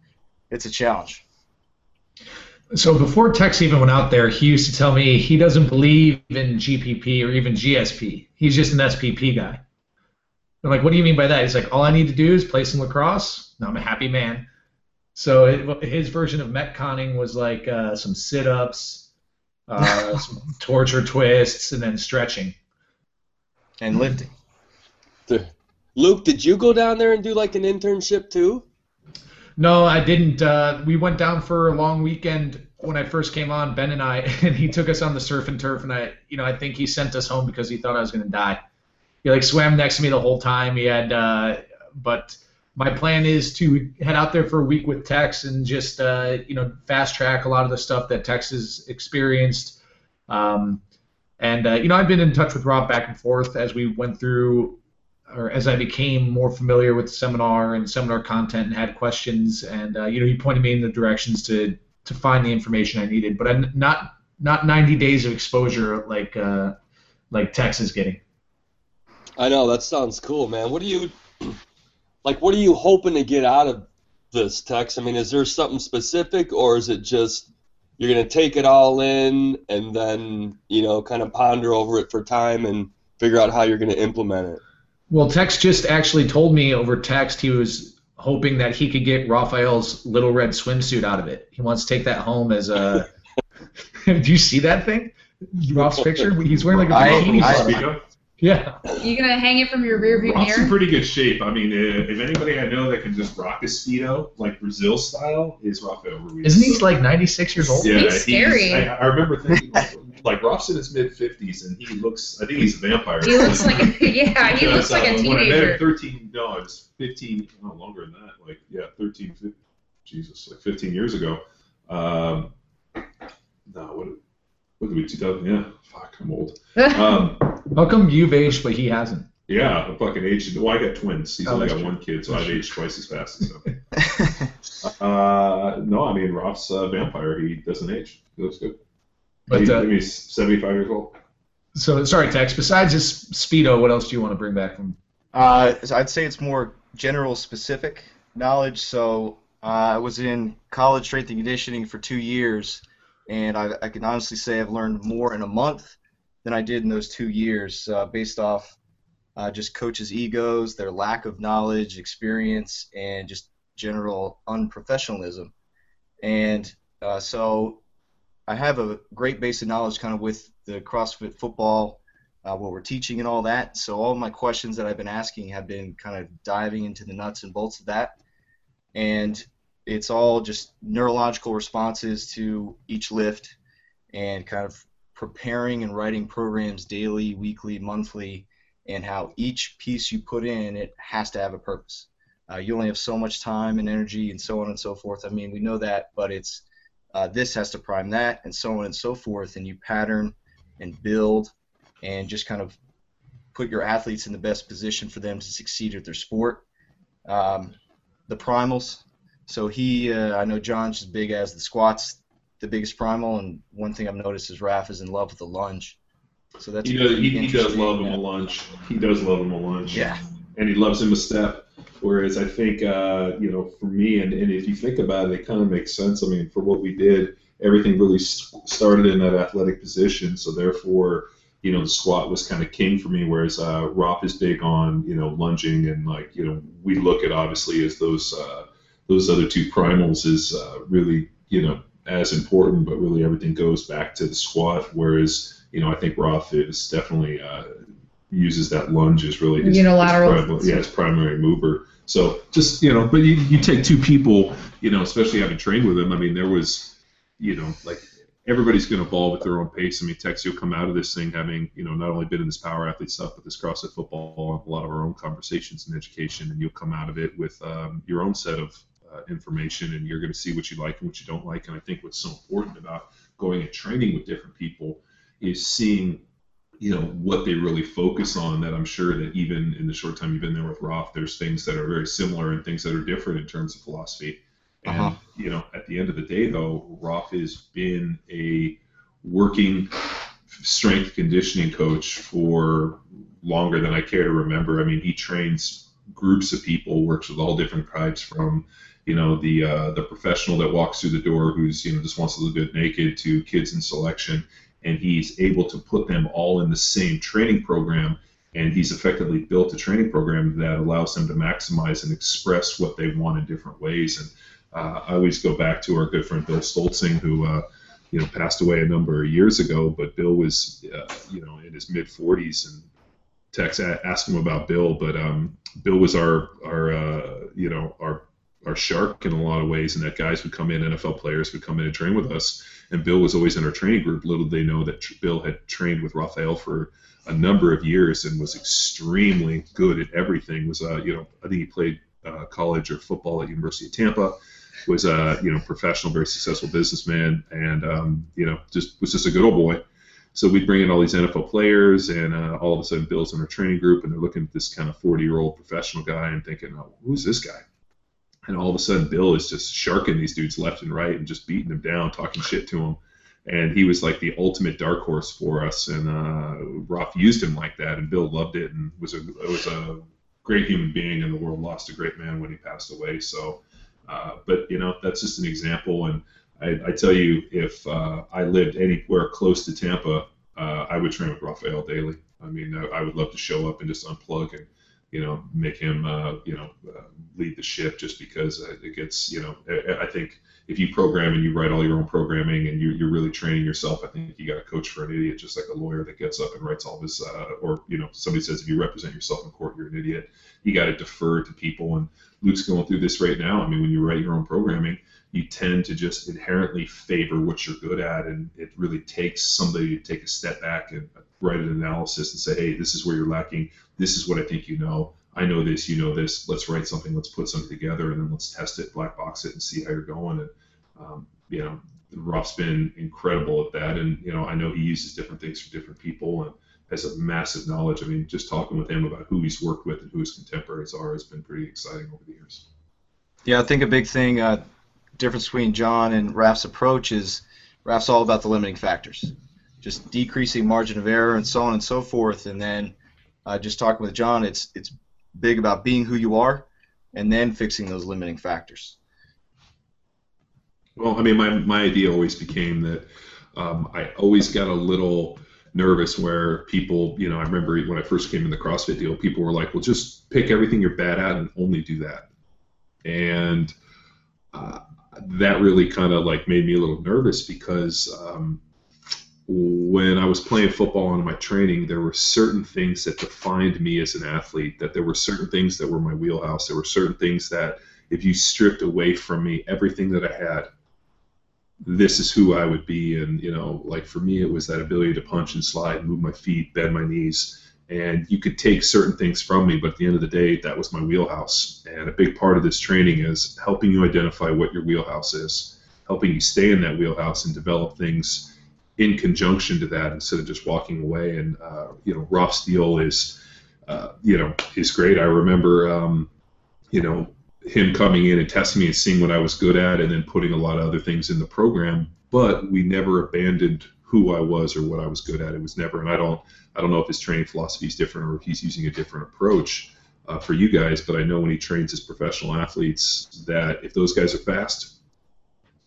it's a challenge. So before Tex even went out there, he used to tell me he doesn't believe in GPP or even GSP. He's just an SPP guy. I'm like, what do you mean by that? He's like, all I need to do is play some lacrosse. Now I'm a happy man. So it, his version of metconning was like uh, some sit-ups, uh, *laughs* some torture twists, and then stretching and lifting. Luke, did you go down there and do like an internship too? No, I didn't. Uh, we went down for a long weekend when I first came on, Ben and I, *laughs* and he took us on the surf and turf, and I, you know, I think he sent us home because he thought I was going to die. He like swam next to me the whole time. He had, uh, but my plan is to head out there for a week with Tex and just, uh, you know, fast track a lot of the stuff that Tex has experienced. Um, and uh, you know, I've been in touch with Rob back and forth as we went through or as I became more familiar with seminar and seminar content and had questions, and uh, you know, he pointed me in the directions to to find the information I needed. But I'm not not 90 days of exposure like uh, like Tex is getting. I know that sounds cool, man. What are you *clears throat* like? What are you hoping to get out of this, Tex? I mean, is there something specific, or is it just you're gonna take it all in and then you know kind of ponder over it for time and figure out how you're gonna implement it? Well, Tex just actually told me over text he was hoping that he could get Raphael's little red swimsuit out of it. He wants to take that home as a. *laughs* Do you see that thing? Raph picture? He's wearing like a bikini. I, I, yeah. You gonna hang it from your rear view mirror? in pretty good shape. I mean, uh, if anybody I know that can just rock a speedo like Brazil style is Rafael Ruiz. Isn't he like 96 years old? Yeah, he's scary. I, I, remember thinking like, like Raph in his mid 50s, and he looks. I think he's a vampire. He looks like a, *laughs* yeah. He looks like a teenager. When I met him, 13. No, I was 15. No, longer than that. Like yeah, 13. 15, Jesus, like 15 years ago. Um, no, what? What did we? 2000? Yeah. Fuck, I'm old. *laughs* Um, How come you've aged but he hasn't? Yeah, I'm fucking aged. Well, I got twins. He's oh, only got true. one kid, so I've aged twice as fast as him. *laughs* uh, no, I mean Raph's a vampire. He doesn't age. He looks good. But he, uh, he's 75 years old. So sorry, Tex. Besides this speedo, what else do you want to bring back from? Uh, I'd say it's more general, specific knowledge. So uh, I was in college strength and conditioning for two years, and I, I can honestly say I've learned more in a month than I did in those two years, uh, based off uh, just coaches' egos, their lack of knowledge, experience, and just general unprofessionalism. And uh, so I have a great base of knowledge kind of with the CrossFit football, uh, what we're teaching and all that. So all my questions that I've been asking have been kind of diving into the nuts and bolts of that. And it's all just neurological responses to each lift and kind of preparing and writing programs daily, weekly, monthly, and how each piece you put in it has to have a purpose. Uh, you only have so much time and energy and so on and so forth. I mean, we know that, but it's uh, this has to prime that and so on and so forth, and you pattern and build and just kind of put your athletes in the best position for them to succeed at their sport. Um, the primals. So he, uh, I know John's as big as the squats the biggest primal, and one thing I've noticed is Raph is in love with the lunge. So that's he does, he, he does love him a lunge. He does love him a lunge. Yeah. And he loves him a step. Whereas I think, uh, you know, for me, and, and if you think about it, it kind of makes sense. I mean, for what we did, everything really started in that athletic position. So therefore, you know, the squat was kind of king for me. Whereas uh, is big on, you know, lunging and like, you know, we look at obviously as those uh, those other two primals is uh, really, you know, as important, but really everything goes back to the squat. Whereas, you know, I think Raph is definitely uh, uses that lunge as really his, Unilateral. His primary, yeah, his primary mover. So just you know, but you, you take two people, you know, especially having trained with them. I mean, there was, you know, like everybody's going to evolve at their own pace. I mean, Tex, you'll come out of this thing having, you know, not only been in this power athlete stuff, but this CrossFit football, a lot of our own conversations and education, and you'll come out of it with um, your own set of uh, information, and you're going to see what you like and what you don't like. And I think what's so important about going and training with different people is seeing you know what they really focus on that i'm sure that even in the short time you've been there with raph there's things that are very similar and things that are different in terms of philosophy. And uh-huh. you know at the end of the day though raph has been a working strength conditioning coach for longer than i care to remember. I mean he trains groups of people works with all different types from you know the uh, the professional that walks through the door who's you know just wants to look good naked to kids in selection and he's able to put them all in the same training program and he's effectively built a training program that allows them to maximize and express what they want in different ways. And uh, I always go back to our good friend Bill Stoltzing who uh, you know passed away a number of years ago but Bill was uh, you know in his mid 40s and Tex asked him about Bill but um, Bill was our our uh, you know our our shark in a lot of ways, and that guys would come in, NFL players would come in and train with us. And Bill was always in our training group. Little did they know that Bill had trained with Raphael for a number of years and was extremely good at everything. Was uh, you know, I think he played uh, college or football at University of Tampa. Was a uh, you know professional, very successful businessman, and um, you know just was just a good old boy. So we'd bring in all these NFL players, and uh, all of a sudden Bill's in our training group, and they're looking at this kind of 40-year-old professional guy and thinking, oh, who's this guy? And all of a sudden Bill is just sharking these dudes left and right and just beating them down, talking shit to them. And he was like the ultimate dark horse for us, and uh, Raph used him like that, and Bill loved it, and was a was a great human being, and the world lost a great man when he passed away. So, uh, but you know that's just an example, and I, I tell you, if uh, I lived anywhere close to Tampa, uh, I would train with Raphael daily. I mean, I, I, would love to show up and just unplug and you know, make him, uh, you know, uh, lead the ship just because it gets, you know, I, I, think if you program and you write all your own programming and you, you're really training yourself, I think you got a coach for an idiot, just like a lawyer that gets up and writes all this, uh, or, you know, somebody says if you represent yourself in court, you're an idiot. You got to defer to people. And Luke's going through this right now. I mean, when you write your own programming, you tend to just inherently favor what you're good at. And it really takes somebody to take a step back and write an analysis and say, hey, this is where you're lacking. This is what I think you know. I know this, you know this. Let's write something. Let's put something together, and then let's test it, black box it, and see how you're going. And um, you know, Raph's been incredible at that. And you know, I know he uses different things for different people and has a massive knowledge. I mean, just talking with him about who he's worked with and who his contemporaries are has been pretty exciting over the years. Yeah, I think a big thing, uh, difference between John and Raf's approach is Raf's all about the limiting factors just decreasing margin of error and so on and so forth. And then uh, just talking with John, it's it's big about being who you are and then fixing those limiting factors. Well, I mean, my, my idea always became that um, I always got a little nervous where people, you know, I remember when I first came in the CrossFit deal, people were like, well, just pick everything you're bad at and only do that. And uh, that really kind of like made me a little nervous because um, when I was playing football in my training, there were certain things that defined me as an athlete, that there were certain things that were my wheelhouse. There were certain things that, if you stripped away from me everything that I had, this is who I would be. And, you know, like for me, it was that ability to punch and slide, move my feet, bend my knees. And you could take certain things from me, but at the end of the day, that was my wheelhouse. And a big part of this training is helping you identify what your wheelhouse is, helping you stay in that wheelhouse and develop things in conjunction to that instead of just walking away. And uh, you know, Roth Steel is uh, you know is great. I remember um, you know him coming in and testing me and seeing what I was good at, and then putting a lot of other things in the program. But we never abandoned who I was or what I was good at. It was never, and I don't I don't know if his training philosophy is different or if he's using a different approach. Uh, for you guys, but I know when he trains his professional athletes that if those guys are fast,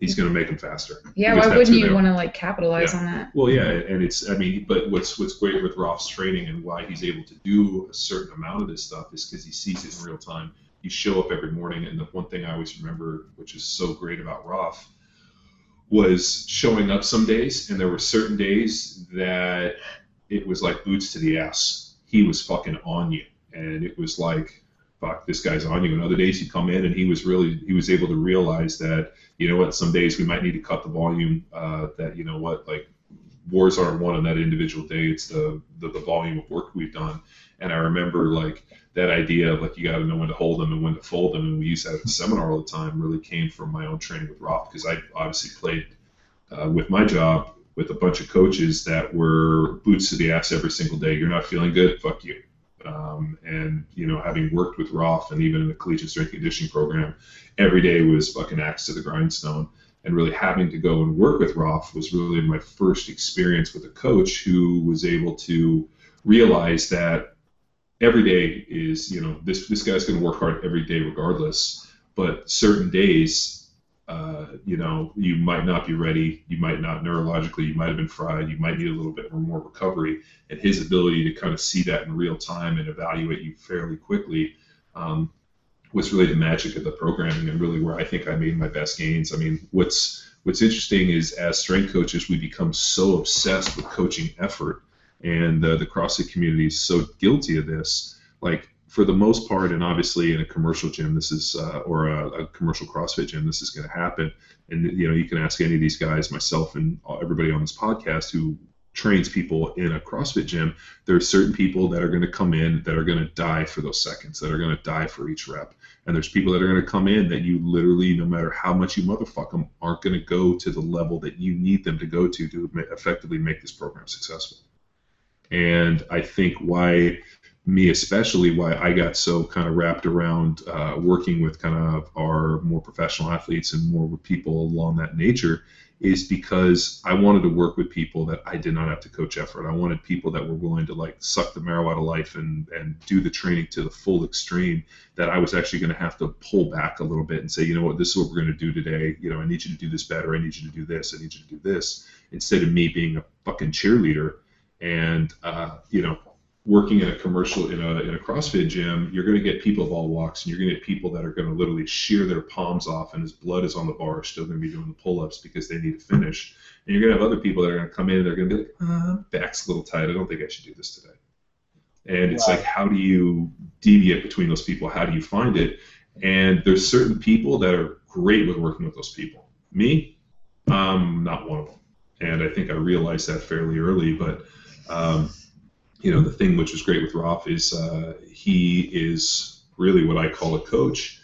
he's going to make them faster. Yeah, why wouldn't you want to like capitalize yeah. on that? Well, yeah, and it's I mean, but what's what's great with Raph's training and why he's able to do a certain amount of this stuff is because he sees it in real time. You show up every morning, and the one thing I always remember, which is so great about Raph, was showing up some days, and there were certain days that it was like boots to the ass. He was fucking on you, and it was like, fuck, this guy's on you. And other days he'd come in, and he was really he was able to realize that you know what, some days we might need to cut the volume. Uh, that you know what, like wars aren't won on that individual day. It's the, the the volume of work we've done. And I remember like that idea of like you got to know when to hold them and when to fold them, and we use that at the seminar all the time. Really came from my own training with Raph because I obviously played uh, with my job with a bunch of coaches that were boots to the ass every single day. You're not feeling good, fuck you. Um, and you know, having worked with Raph and even in the collegiate strength conditioning program, every day was fucking axe to the grindstone. And really having to go and work with Raph was really my first experience with a coach who was able to realize that every day is, you know, this this guy's going to work hard every day regardless. But certain days uh, you know, you might not be ready. You might not neurologically. You might have been fried. You might need a little bit more recovery. And his ability to kind of see that in real time and evaluate you fairly quickly um, was really the magic of the programming and really where I think I made my best gains. I mean, what's what's interesting is as strength coaches, we become so obsessed with coaching effort, and uh, the CrossFit community is so guilty of this. Like for the most part, and obviously in a commercial gym, this is uh, or a, a, commercial CrossFit gym, this is going to happen. And you know, you can ask any of these guys, myself, and everybody on this podcast who trains people in a CrossFit gym. There are certain people that are going to come in that are going to die for those seconds, that are going to die for each rep. And there's people that are going to come in that you literally, no matter how much you motherfuck them, aren't going to go to the level that you need them to go to to effectively make this program successful. And I think why me especially why I got so kind of wrapped around uh, working with kind of our more professional athletes and more with people along that nature is because I wanted to work with people that I did not have to coach effort. I wanted people that were willing to like suck the marrow out of life and and do the training to the full extreme. That I was actually going to have to pull back a little bit and say, you know what, this is what we're going to do today. You know, I need you to do this better. I need you to do this. I need you to do this. Instead of me being a fucking cheerleader and uh, you know working in a commercial in a, in a CrossFit gym, you're going to get people of all walks, and you're going to get people that are going to literally shear their palms off, and his blood is on the bar, still going to be doing the pull-ups because they need to finish. And you're going to have other people that are going to come in, and they're going to be like, uh, back's a little tight. I don't think I should do this today. And it's like, how do you deviate between those people? How do you find it? And there's certain people that are great with working with those people. Me, I'm not one of them. And I think I realized that fairly early, but. Um, you know, the thing which is great with Raph is uh, he is really what I call a coach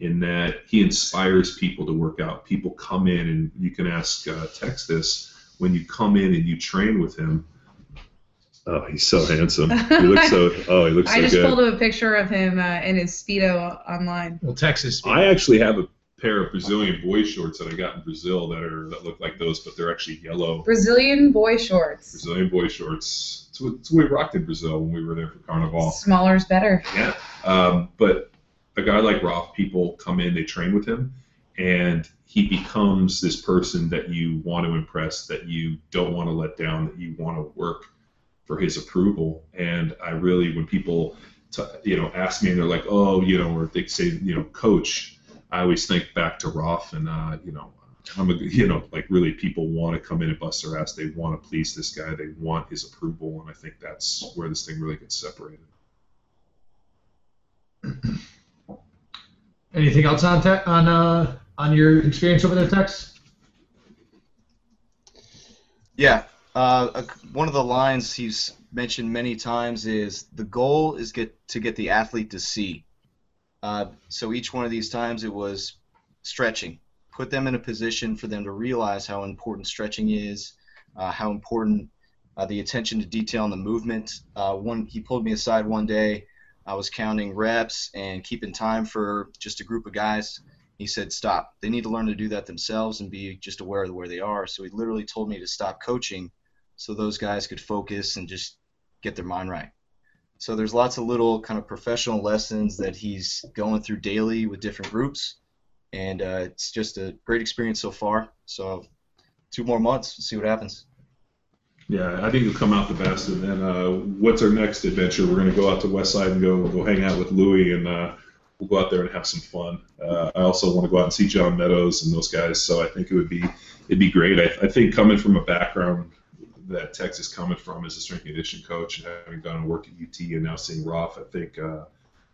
in that he inspires people to work out. People come in, and you can ask uh, Tex this when you come in and you train with him. Oh, he's so handsome. He looks so. *laughs* Oh, he looks so I just good. pulled up a picture of him uh, in his speedo online. Well, Texas. I actually have a pair of Brazilian boy shorts that I got in Brazil that are that look like those, but they're actually yellow. Brazilian boy shorts. Brazilian boy shorts. It's what, it's what we rocked in Brazil when we were there for Carnival. Smaller is better. Yeah. Um, but a guy like Raph, people come in, they train with him, and he becomes this person that you want to impress, that you don't want to let down, that you want to work for his approval. And I really, when people, t- you know, ask me and they're like, oh, you know, or they say, you know, coach, I always think back to Raph and uh, you know I'm a, you know like really people want to come in and bust their ass. They want to please this guy. They want his approval, and I think that's where this thing really gets separated. *clears throat* Anything else on te- on uh, on your experience over there, Tex? Yeah, uh, one of the lines he's mentioned many times is the goal is get to get the athlete to see. Uh, so each one of these times it was stretching. Put them in a position for them to realize how important stretching is, uh, how important uh, the attention to detail in the movement. Uh, one, he pulled me aside one day. I was counting reps and keeping time for just a group of guys. He said, "Stop. They need to learn to do that themselves and be just aware of where they are." So he literally told me to stop coaching, so those guys could focus and just get their mind right. So there's lots of little kind of professional lessons that he's going through daily with different groups, and uh, it's just a great experience so far. So two more months, see what happens. Yeah, I think you'll come out the best. And then, uh, what's our next adventure? We're going to go out to Westside and go go hang out with Louie and uh, we'll go out there and have some fun. Uh, I also want to go out and see John Meadows and those guys. So I think it would be it'd be great. I, I think coming from a background that Tex is coming from as a strength and conditioning coach and having gone and worked at UT and now seeing Raph, I think uh,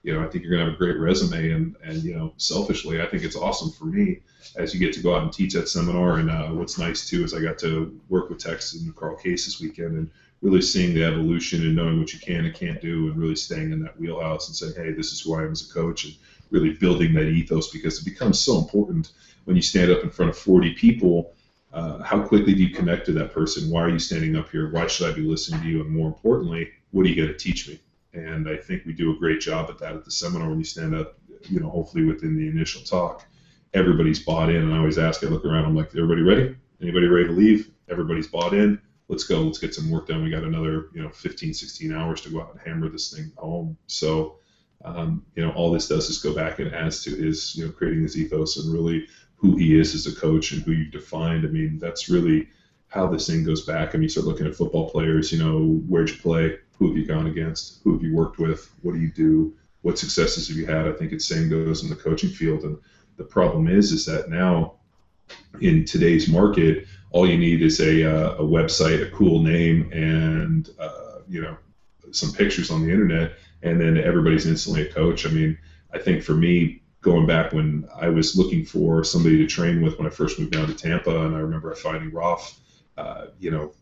you know I think you're gonna have a great resume and and you know selfishly I think it's awesome for me as you get to go out and teach that seminar. And uh, what's nice too is I got to work with Texas and Carl Case this weekend and really seeing the evolution and knowing what you can and can't do and really staying in that wheelhouse and saying, hey, this is who I am as a coach and really building that ethos because it becomes so important when you stand up in front of 40 people uh, how quickly do you connect to that person? Why are you standing up here? Why should I be listening to you? And more importantly, what are you going to teach me? And I think we do a great job at that at the seminar when you stand up, you know, hopefully within the initial talk, everybody's bought in. And I always ask, I look around, I'm like, everybody ready? Anybody ready to leave? Everybody's bought in. Let's go. Let's get some work done. We got another, you know, 15, 16 hours to go out and hammer this thing home. So, um, you know, all this does is go back and adds to his, you know, creating this ethos and really who he is as a coach and who you've defined. I mean, that's really how this thing goes back. I mean, you start looking at football players, you know, where'd you play? Who have you gone against? Who have you worked with? What do you do? What successes have you had? I think it's same goes in the coaching field. And the problem is, is that now in today's market, all you need is a, uh, a website, a cool name, and, uh, you know, some pictures on the internet, and then everybody's instantly a coach. I mean, I think for me, going back when I was looking for somebody to train with when I first moved down to Tampa, and I remember finding Raph. Uh, you know,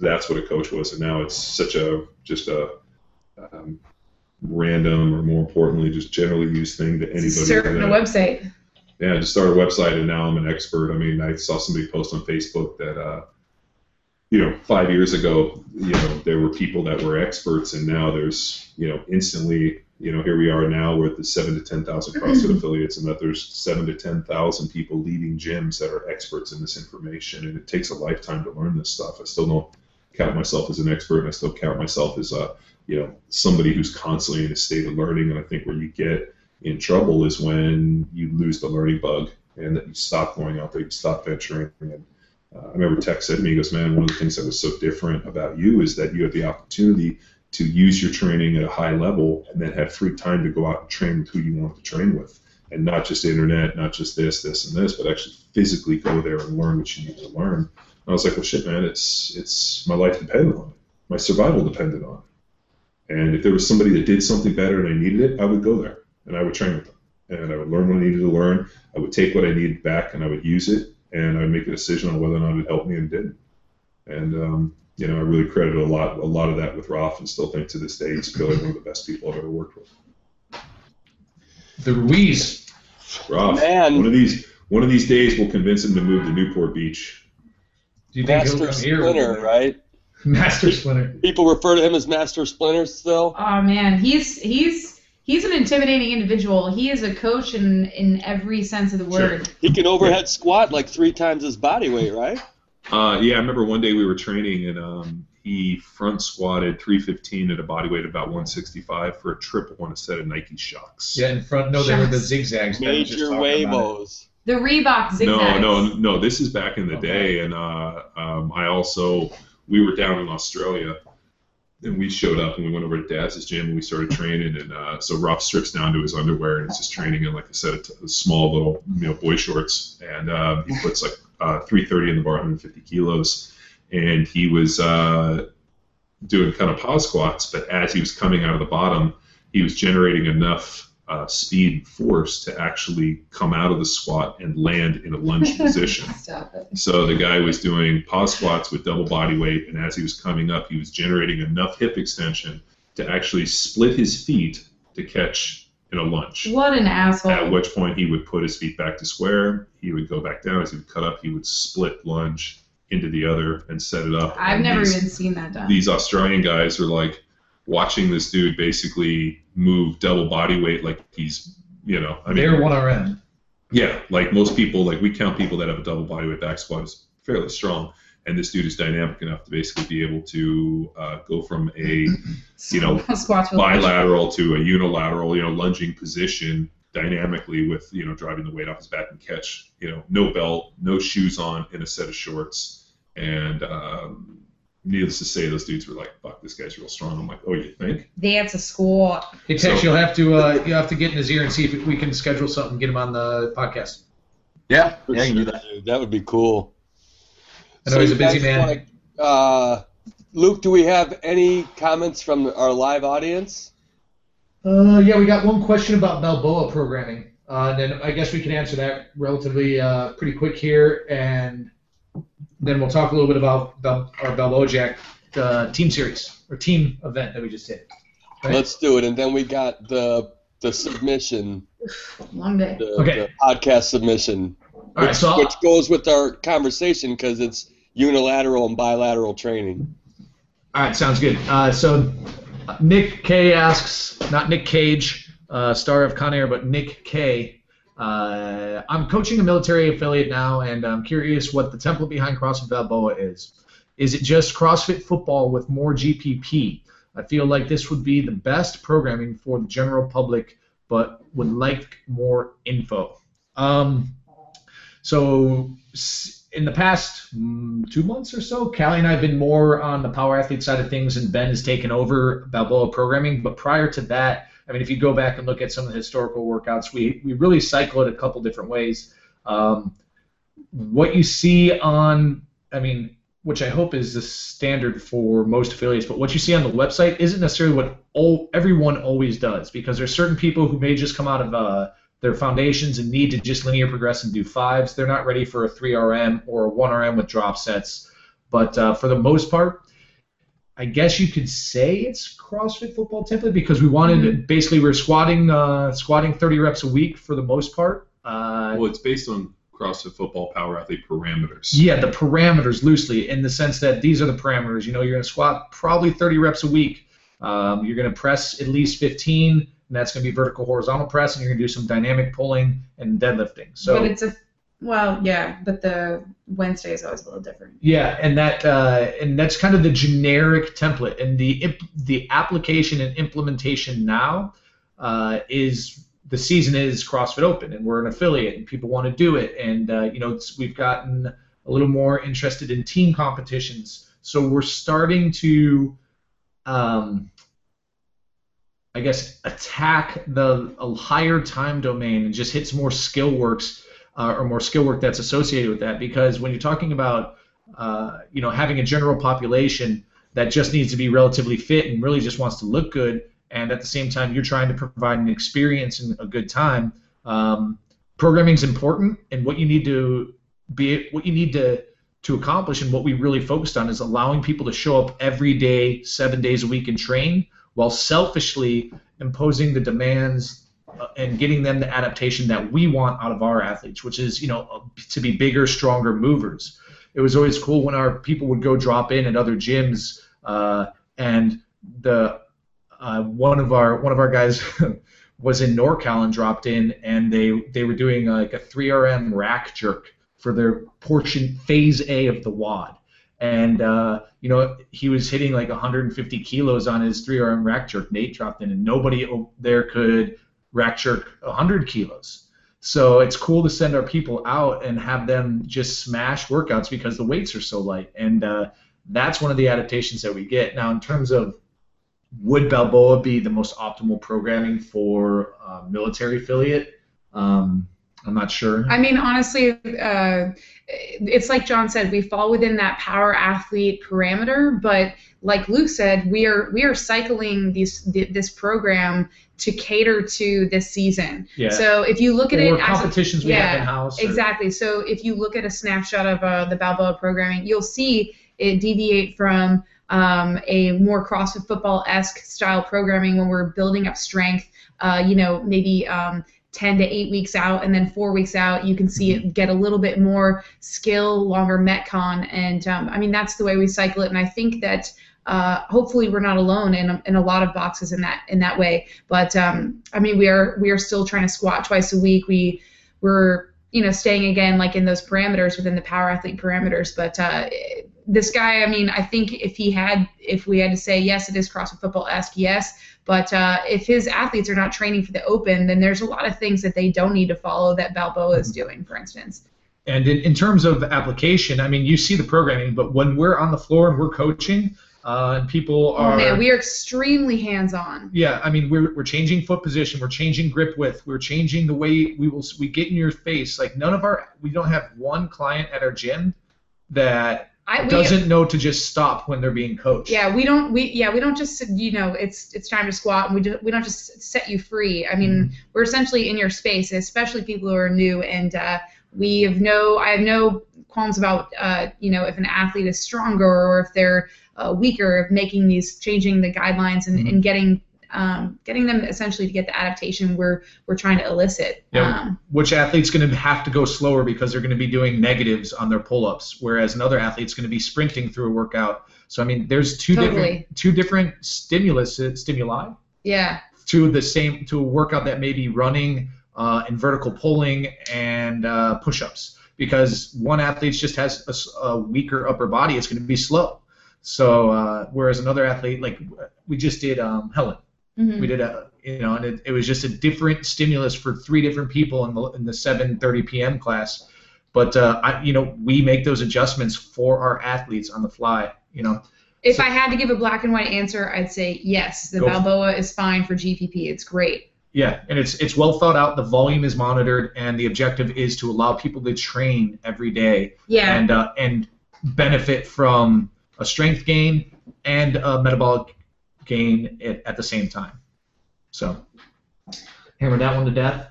that's what a coach was, and now it's such a just a um, random, or more importantly, just generally used thing that anybody. Start a website. Yeah, just start a website, and now I'm an expert. I mean, I saw somebody post on Facebook that. Uh, you know, five years ago, you know, there were people that were experts, and now there's, you know, instantly you know, here we are now with the seven to 10,000 *clears throat* CrossFit affiliates, and that there's seven to 10,000 people leading gyms that are experts in this information. And it takes a lifetime to learn this stuff. I still don't count myself as an expert, and I still count myself as a, you know, somebody who's constantly in a state of learning. And I think where you get in trouble is when you lose the learning bug and that you stop going out there, you stop venturing. And uh, I remember Tex said to me, he goes, man, one of the things that was so different about you is that you had the opportunity to use your training at a high level and then have free time to go out and train with who you want to train with. And not just internet, not just this, this, and this, but actually physically go there and learn what you need to learn. And I was like, well, shit, man, it's it's my life depended on it. My survival depended on it. And if there was somebody that did something better and I needed it, I would go there and I would train with them. And I would learn what I needed to learn. I would take what I needed back and I would use it. And I would make a decision on whether or not it helped me and didn't. And um, you know, I really credit a lot a lot of that with Raph, and still think to this day he's probably one of the best people I've ever worked with. The Ruiz. Raph, Man. one of these one of these days we'll convince him to move to Newport Beach. Do you think Master he'll come Splinter, here? right? *laughs* Master Splinter. People refer to him as Master Splinter still. Oh man, he's he's he's an intimidating individual. He is a coach in in every sense of the word. Sure. He can overhead squat like three times his body weight, right? Uh, yeah, I remember one day we were training and um, he front squatted 315 at a body weight of about 165 for a triple on a set of Nike Shox. Yeah, in front. No, they were the zigzags. Major Wavos. The Reebok zigzags. No, no, no. This is back in the okay. day, and uh, um, I also we were down in Australia, and we showed up and we went over to Daz's gym and we started training. And uh, so Raph strips down to his underwear and it's just training in like a set of t- small little you know boy shorts, and uh, he puts like uh, 330 in the bar, 150 kilos, and he was uh, doing kind of pause squats. But as he was coming out of the bottom, he was generating enough uh, speed and force to actually come out of the squat and land in a lunge *laughs* position. So the guy was doing pause squats with double body weight, and as he was coming up, he was generating enough hip extension to actually split his feet to catch in a lunge. What an asshole. At which point he would put his feet back to square, he would go back down, as he would cut up, he would split lunge into the other and set it up. I've and never these, even seen that done. These Australian guys are like watching this dude basically move double body weight like he's, you know, I mean. They're one RM. Yeah, like most people, like we count people that have a double body weight back squat as fairly strong and this dude is dynamic enough to basically be able to uh, go from a *clears throat* you know *laughs* bilateral to a unilateral you know lunging position dynamically with you know driving the weight off his back and catch you know no belt no shoes on in a set of shorts and um, needless to say, those dudes were like, "Fuck, this guy's real strong." I'm like, "Oh, you think?" That's a squat. Hey Tex, So- you'll have to uh, you have to get in his ear and see if we can schedule something, get him on the podcast. Yeah, For yeah, I can do sure, that. That would be cool. I know he's a you busy guys man. wanna- uh, Luke, do we have any comments from our live audience? Uh, yeah, we got one question about Balboa programming, uh, and then I guess we can answer that relatively uh, pretty quick here, and then we'll talk a little bit about Bal- our Balboa Jack uh, team series or team event that we just did. Right. Let's do it, and then we got the the submission, Long day. the, Okay. the podcast submission, All right, which, so which goes with our conversation because it's unilateral and bilateral training. All right, sounds good. Uh, so Nick K asks, not Nick Cage, uh, star of Con Air, but Nick K. Uh, I'm coaching a military affiliate now, and I'm curious what the template behind CrossFit Balboa is. Is it just CrossFit football with more GPP? I feel like this would be the best programming for the general public, but would like more info. Um, so in the past mm, two months or so, Callie and I have been more on the power athlete side of things, and Ben has taken over Balboa programming. But prior to that, I mean, if you go back and look at some of the historical workouts, we, we really cycle it a couple different ways. Um, what you see on, I mean, which I hope is the standard for most affiliates, but what you see on the website isn't necessarily what all, everyone always does, because there's certain people who may just come out of uh, their foundations and need to just linear progress and do fives. They're not ready for a 3RM or a 1RM with drop sets. But uh, for the most part, I guess you could say it's CrossFit football template because we wanted basically we are squatting uh, squatting 30 reps a week for the most part. Uh, Well, it's based on CrossFit Football Power Athlete parameters. yeah, the parameters loosely in the sense that these are the parameters. You know, you're going to squat probably 30 reps a week. Um, you're going to press at least 15, and that's going to be vertical horizontal press, and you're going to do some dynamic pulling and deadlifting. So but it's a well, yeah, but the Wednesday is always a little different. Yeah, and that uh, and that's kind of the generic template, and the imp- the application and implementation now uh, is the season is CrossFit Open, and we're an affiliate, and people want to do it, and uh, you know it's, we've gotten a little more interested in team competitions, so we're starting to, um, I guess, attack the higher time domain and just hit some more skill works uh, or more skill work that's associated with that. Because when you're talking about uh, you know having a general population that just needs to be relatively fit and really just wants to look good and at the same time you're trying to provide an experience and a good time um, programming is important and what you need to be what you need to to accomplish and what we really focused on is allowing people to show up every day seven days a week and train while selfishly imposing the demands uh, and getting them the adaptation that we want out of our athletes, which is you know to be bigger, stronger movers. It was always cool when our people would go drop in at other gyms, uh, and the uh, one of our one of our guys *laughs* was in NorCal and dropped in, and they they were doing like a 3RM rack jerk for their portion phase A of the WOD. And uh, you know he was hitting like 150 kilos on his 3RM rack jerk. Nate dropped in, and nobody there could rack jerk 100 kilos. So it's cool to send our people out and have them just smash workouts because the weights are so light, and uh, that's one of the adaptations that we get. Now, in terms of would Balboa be the most optimal programming for uh, military affiliate? Um, I'm not sure. I mean, honestly, uh, it's like John said, we fall within that power athlete parameter, but like Luke said, we are we are cycling these th- this program to cater to this season. yeah. So if you look at or it as a, competitions we yeah, have in house. Exactly. So if you look at a snapshot of uh, the Balboa programming, you'll see it deviate from um, a more CrossFit football esque style programming when we're building up strength. Uh, you know, maybe um, 10 to 8 weeks out, and then four weeks out, you can see it get a little bit more skill, longer metcon, and um, I mean that's the way we cycle it. And I think that uh, hopefully we're not alone in a, in a lot of boxes in that in that way. But um, I mean we are we are still trying to squat twice a week. We we're you know staying again like in those parameters within the power athlete parameters. But uh, this guy, I mean, I think if he had if we had to say yes, it is CrossFit football esque, yes. But uh, if his athletes are not training for the open, then there's a lot of things that they don't need to follow that Balboa is doing, for instance. and in, in terms of application, I mean, you see the programming, but when we're on the floor and we're coaching, uh, and people are. Oh man, we are extremely hands-on. yeah, I mean, we're, we're changing foot position, we're changing grip width, we're changing the way we will we get in your face. Like none of our we don't have one client at our gym that I we, doesn't know to just stop when they're being coached. Yeah, we don't. We yeah, we don't just you know it's it's time to squat, and we do, we don't just set you free. I mean, Mm-hmm. we're essentially in your space, especially people who are new, and uh, we have no I have no qualms about uh, you know if an athlete is stronger or if they're uh, weaker, of making these changing the guidelines and, Mhm. and getting um, getting them essentially to get the adaptation we're we're trying to elicit. Yeah. Um, Which athlete's going to have to go slower because they're going to be doing negatives on their pull-ups, whereas another athlete's going to be sprinting through a workout. So I mean, there's two Totally. different two different stimulus uh, stimuli yeah. to the same to a workout that may be running uh, and vertical pulling and uh, push-ups because one athlete just has a weaker upper body it's going to be slow so uh, whereas another athlete like we just did um, helen Mhm. we did a you know and it, it was just a different stimulus for three different people in the in the 7:30 p.m. class but uh, I, you know we make those adjustments for our athletes on the fly you know If So- I had to give a black and white answer, I'd say yes. The. Balboa is fine for GPP. It's great. Yeah, and it's it's well thought out. The volume is monitored, and the objective is to allow people to train every day Yeah. and uh, and benefit from a strength gain and a metabolic gain it at the same time. So, hammer that one to death.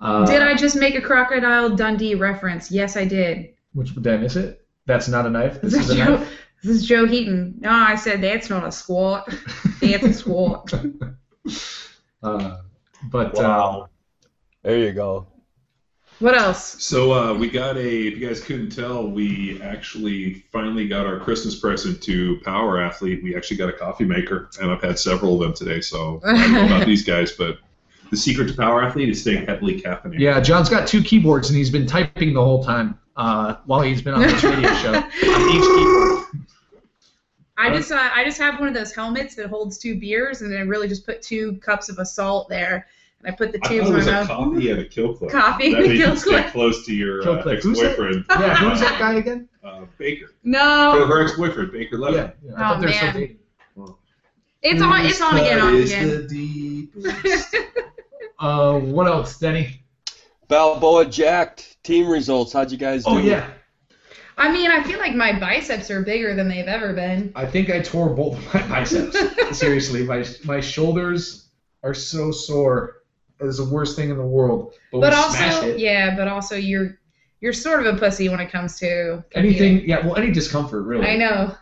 Uh, did I just make a Crocodile Dundee reference? Yes, I did. Which did I miss it? That's not a knife. This This is is a Joe, knife. *laughs* this is Joe Heaton. No, I said that's not a squat. That's a squat. *laughs* Uh, but uh, Wow. There you go. What else? So uh, we got a. If you guys couldn't tell, we actually finally got our Christmas present to Power Athlete. We actually got a coffee maker, and I've had several of them today. So I don't know about *laughs* these guys, but the secret to Power Athlete is staying heavily caffeinated. yeah, John's got two keyboards, and he's been typing the whole time uh, while he's been on this radio *laughs* show each. I just uh, I just have one of those helmets that holds two beers, and I really just put two cups of assault there, and I put the I tubes thought it in my mouth. coffee and a kill clip. Coffee that and a kill can stay clip. close to your Kill uh. Who's that? ex-boyfriend. Yeah, who's that guy *laughs* again? Uh, Baker. Oh, No, her ex-boyfriend, Baker Levin. Yeah, yeah, I Oh, they were still man. dating. it's on it's on again, on again. the deepest. *laughs* Uh, what else, Denny? Balboa jacked team results. How'd you guys do? Oh yeah, I mean, I feel like my biceps are bigger than they've ever been. I think I tore both of my biceps. *laughs* Seriously, my my shoulders are so sore. It's the worst thing in the world. But, But we smashed also, it. yeah, but also you're you're sort of a pussy when it comes to Anything, yeah. Well, any discomfort, really. I know.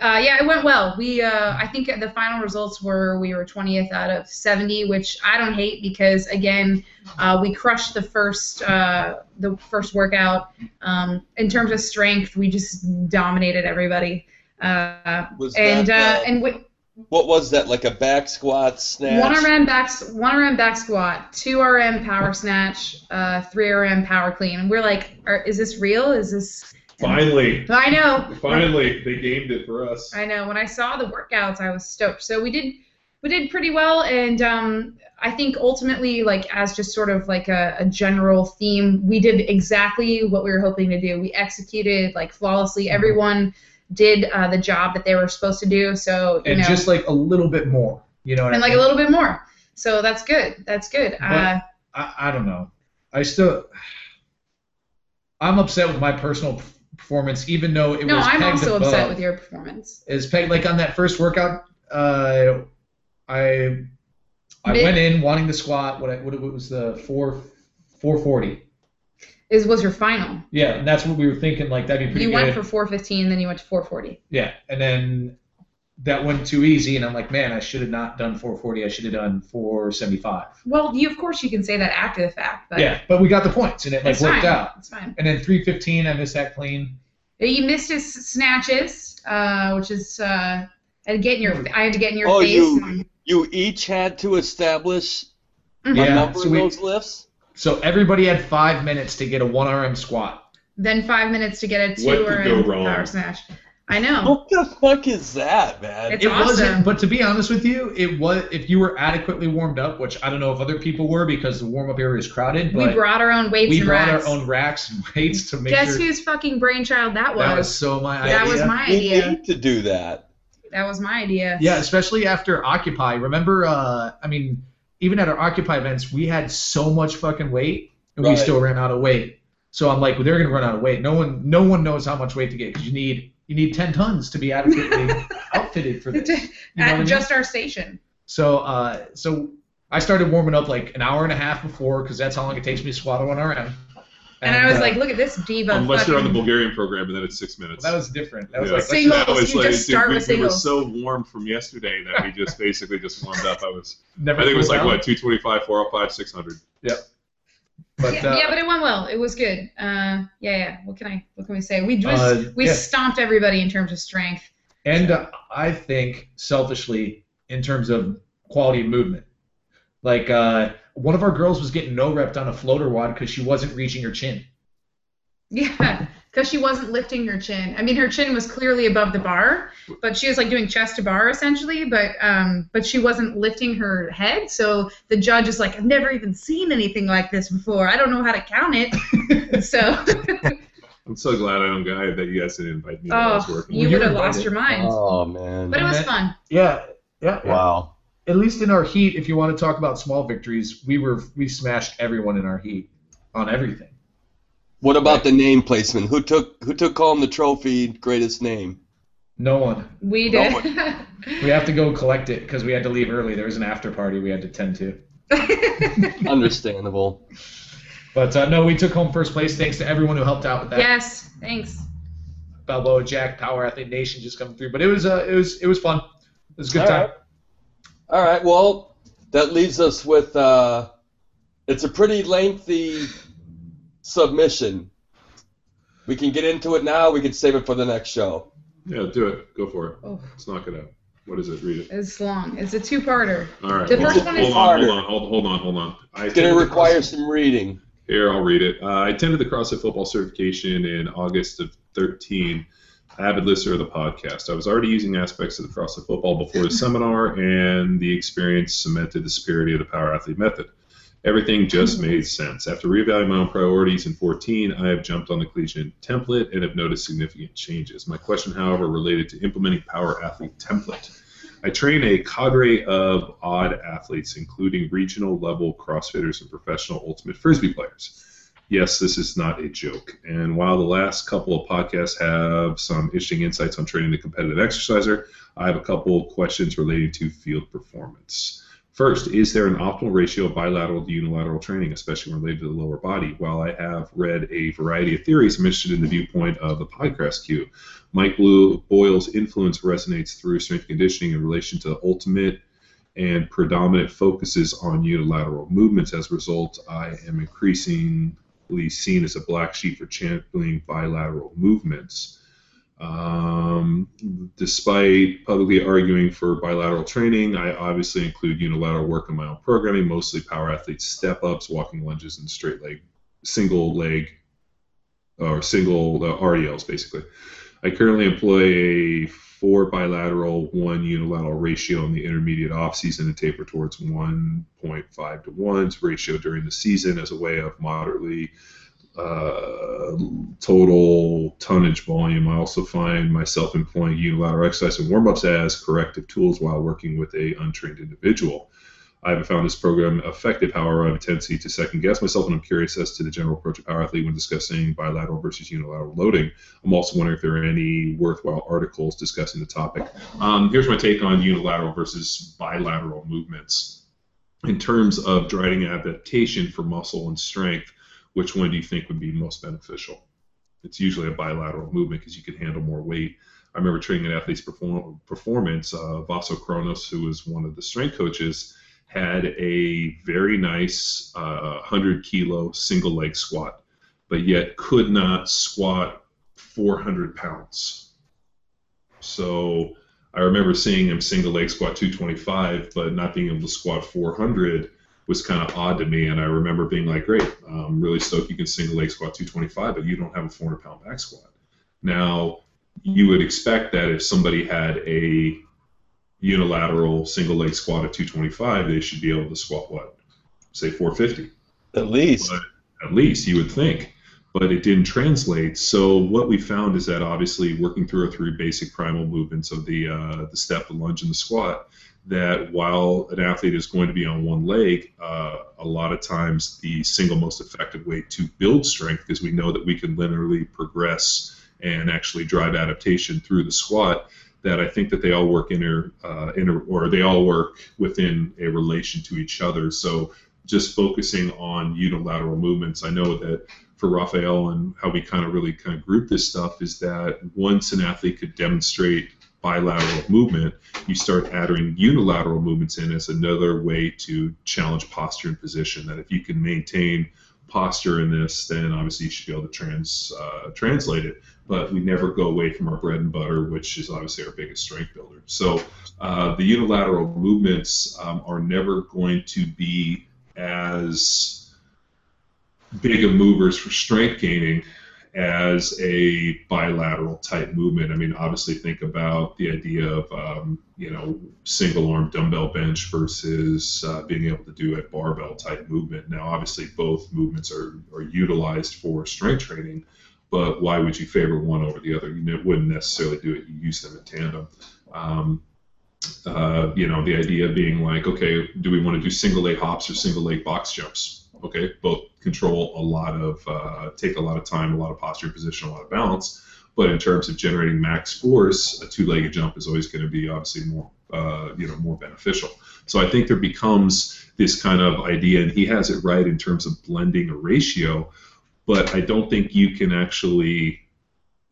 Uh, yeah, it went well. We, uh, I think the final results were we were 20th out of 70, which I don't hate because again, uh, we crushed the first uh, the first workout. Um, in terms of strength, we just dominated everybody. Uh, Was and that, uh, uh, and we, What was that? Like a back squat snatch? one RM back one RM back squat, two RM power snatch, uh, three RM power clean. And we're like, are, is this real? Is this? Finally, I know. finally, they gamed it for us. I know. When I saw the workouts, I was stoked. So we did we did pretty well, and um, I think ultimately, like as just sort of like a, a general theme, we did exactly what we were hoping to do. We executed like flawlessly. Everyone did uh, the job that they were supposed to do. So you and know, just like a little bit more. You know and I like mean? a little bit more. So that's good. That's good. Uh, I, I don't know. I still. I'm upset with my personal performance, even though it no, was No, I'm also above. upset with your performance. is pegged like on that first workout. Uh, I I Mid- went in wanting to squat. What I, what was the four four forty. Is was your final? Yeah, and that's what we were thinking. Like that'd be pretty You good. went for 415, then you went to 440. yeah, and then that went too easy, and I'm like, man, I should have not done 440. I should have done 475. Well, you of course you can say that after the fact, but yeah, but we got the points, and it like worked fine. out. It's fine. And then 315, I missed that clean. You missed his snatches, uh, which is uh, I had to get in your I had to get in your Oh, face. you- You each had to establish Mhm. a Yeah, number so of we- those lifts. So everybody had five minutes to get a one RM squat. Then five minutes to get a two What or could go a wrong? power snatch. I know. What the fuck is that, man? It's it awesome. wasn't, but to be honest with you, it was if you were adequately warmed up, which I don't know if other people were because the warm up area is crowded. we brought our own weights we and brought racks. our own racks and *laughs* weights to make Guess sure. whose fucking brainchild that was? that was so my That idea. was my we need to do that. That was my idea. Yeah, especially after Occupy. Remember, uh, I mean, even at our Occupy events, we had so much fucking weight, and we still ran out of weight. So I'm like, well, they're gonna run out of weight. No one, no one knows how much weight to get because you need you need 10 tons to be adequately *laughs* outfitted for this. You know what I mean? just our station. So, uh, so I started warming up like an hour and a half before because that's how long it takes me to squat on RM. And, I was uh, like, look at this diva. Unless you're on the Bulgarian program, and then it's six minutes. that was different. That was Yeah. like Singles, that was you like, just dude, start we, with we were singles. so warm from yesterday that we just basically just warmed up. I was, never. I think it was cooled like down. what, 225, 405, 600. But yeah, uh, yeah, but it went well. It was good. Uh, yeah, yeah. What can I? What can we say? We just Uh, we yeah. stomped everybody in terms of strength. And uh, I think selfishly, in terms of quality of movement, like uh, one of our girls was getting no repped on a floater wad because she wasn't reaching her chin. Yeah, because she wasn't lifting her chin. I mean, her chin was clearly above the bar, but she was like doing chest to bar essentially. But um, but she wasn't lifting her head. So the judge is like, I've never even seen anything like this before. I don't know how to count it. *laughs* so I'm so glad I don't guy that you guys didn't invite me. when I was oh, working. you would have you're lost your mind. Oh man. But it was And fun. Yeah, yeah, wow. At least in our heat, if you want to talk about small victories, we were we smashed everyone in our heat on everything. What about the name placement? Who took who took home the trophy greatest name? No one. We No did. *laughs* We have to go collect it because we had to leave early. There was an after party we had to tend to. *laughs* Understandable. But uh, no, we took home first place. Thanks to everyone who helped out with that. yes, thanks. Balboa Jack, Power Athlete Nation just coming through. But it was uh, it was it was fun. It was a good All time. right. All right. Well, that leaves us with uh, it's a pretty lengthy submission. We can get into it now. We can save it for the next show. Yeah, do it. Go for it. Oh, Let's knock it out. What is it? Read it. it's long. It's a two-parter. All right. The hold, first one is hold on, hold on, hold, hold on, hold on. I It's going to require some reading. Here, I'll read it. Uh, I attended the CrossFit football certification in August of 13. Avid listener of the podcast. I was already using aspects of the CrossFit football before the seminar, and the experience cemented the spirit of the Power Athlete method. Everything just hmm. made sense. After reevaluating my own priorities in 14, I have jumped on the collegiate template and have noticed significant changes. My question, however, related to implementing Power Athlete template. I train a cadre of odd athletes, including regional level CrossFitters and professional ultimate frisbee players. Yes, this is not a joke. And while the last couple of podcasts have some interesting insights on training the competitive exerciser, I have a couple questions relating to field performance. First, is there an optimal ratio of bilateral to unilateral training, especially related to the lower body? While I have read a variety of theories, I'm interested in the viewpoint of the podcast Q. Mike Blue Boyle's influence resonates through strength conditioning in relation to ultimate and predominant focuses on unilateral movements. As a result, I am increasingly seen as a black sheep for championing bilateral movements. Um, despite publicly arguing for bilateral training, I obviously include unilateral work in my own programming, mostly power athletes step ups, walking lunges, and straight leg, single leg, or single uh, RDLs basically. I currently employ a four bilateral, one unilateral ratio in the intermediate off season and taper towards 1.5 to 1 ratio during the season as a way of moderately uh, total tonnage volume. I also find myself employing unilateral exercise and warm ups as corrective tools while working with a untrained individual. I haven't found this program effective, however, I have a tendency to second guess myself, and I'm curious as to the general approach of Power Athlete when discussing bilateral versus unilateral loading. I'm also wondering if there are any worthwhile articles discussing the topic. Um, here's my take on unilateral versus bilateral movements. In terms of driving adaptation for muscle and strength, which one do you think would be most beneficial? It's usually a bilateral movement because you can handle more weight. I remember training an athlete's perform- performance. Uh, Vaso Kronos, who was one of the strength coaches, had a very nice uh, 100 kilo single leg squat, but yet could not squat 400 pounds. So I remember seeing him single leg squat 225, but not being able to squat 400 was kind of odd to me. And I remember being like, great, I'm really stoked you can single leg squat 225, but you don't have a 400 pound back squat. Now, you would expect that if somebody had a unilateral single leg squat at 225, they should be able to squat what, say 450. At least. But at least you would think, but it didn't translate. So what we found is that obviously working through our three basic primal movements of the uh, the step, the lunge, and the squat, that while an athlete is going to be on one leg, uh, a lot of times the single most effective way to build strength, because we know that we can linearly progress and actually drive adaptation through the squat, that I think that they all work inter, uh, inter or they all work within a relation to each other. So just focusing on unilateral movements, I know that for Raphael and how we kind of really kind of group this stuff is that once an athlete could demonstrate bilateral movement, you start adding unilateral movements in as another way to challenge posture and position. That if you can maintain posture in this, then obviously you should be able to trans uh, translate it. But we never go away from our bread and butter, which is obviously our biggest strength builder. So uh, the unilateral movements um, are never going to be as big of movers for strength gaining as a bilateral type movement. I mean, obviously, think about the idea of um, you know single arm dumbbell bench versus uh, being able to do a barbell type movement. Now, obviously, both movements are, are utilized for strength training, but why would you favor one over the other? You wouldn't necessarily do it. You use them in tandem. Um, uh, you know, the idea being like, okay, do we want to do single leg hops or single leg box jumps? Okay, both control a lot of, uh, take a lot of time, a lot of posture, position, a lot of balance. But in terms of generating max force, a two-legged jump is always going to be obviously more, uh, you know, more beneficial. So I think there becomes this kind of idea, and he has it right in terms of blending a ratio. But I don't think you can actually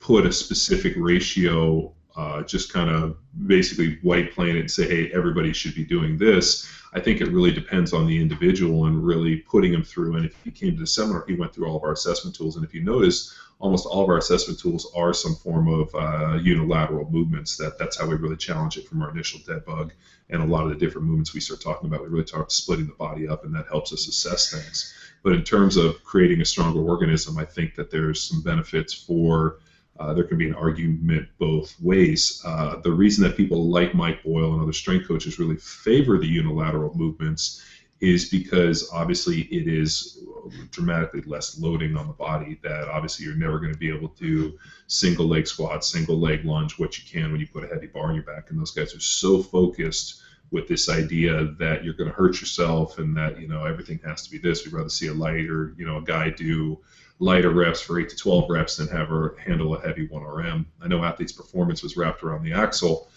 put a specific ratio uh, just kind of basically white plane and say, hey, everybody should be doing this. I think it really depends on the individual and really putting them through. And if he came to the seminar, he went through all of our assessment tools. And if you notice, almost all of our assessment tools are some form of uh, unilateral movements. That that's how we really challenge it from our initial debug. And a lot of the different movements we start talking about, we really talk splitting the body up, and that helps us assess things. But in terms of creating a stronger organism, I think that there's some benefits for uh, there can be an argument both ways. Uh, the reason that people like Mike Boyle and other strength coaches really favor the unilateral movements is because obviously it is dramatically less loading on the body. That obviously you're never going to be able to single leg squat, single leg lunge, what you can when you put a heavy bar on your back. And those guys are so focused with this idea that you're going to hurt yourself and that you know everything has to be this. We'd rather see a lighter, you know a guy do lighter reps for 8 to 12 reps than have her handle a heavy 1RM. I know athletes' performance was wrapped around the axle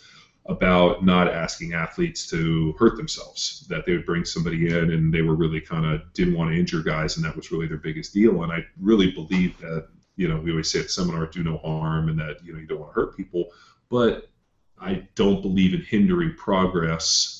about not asking athletes to hurt themselves, that they would bring somebody in and they were really kind of didn't want to injure guys, and that was really their biggest deal. And I really believe that, you know, we always say at seminar, do no harm, and that, you know, you don't want to hurt people. But I don't believe in hindering progress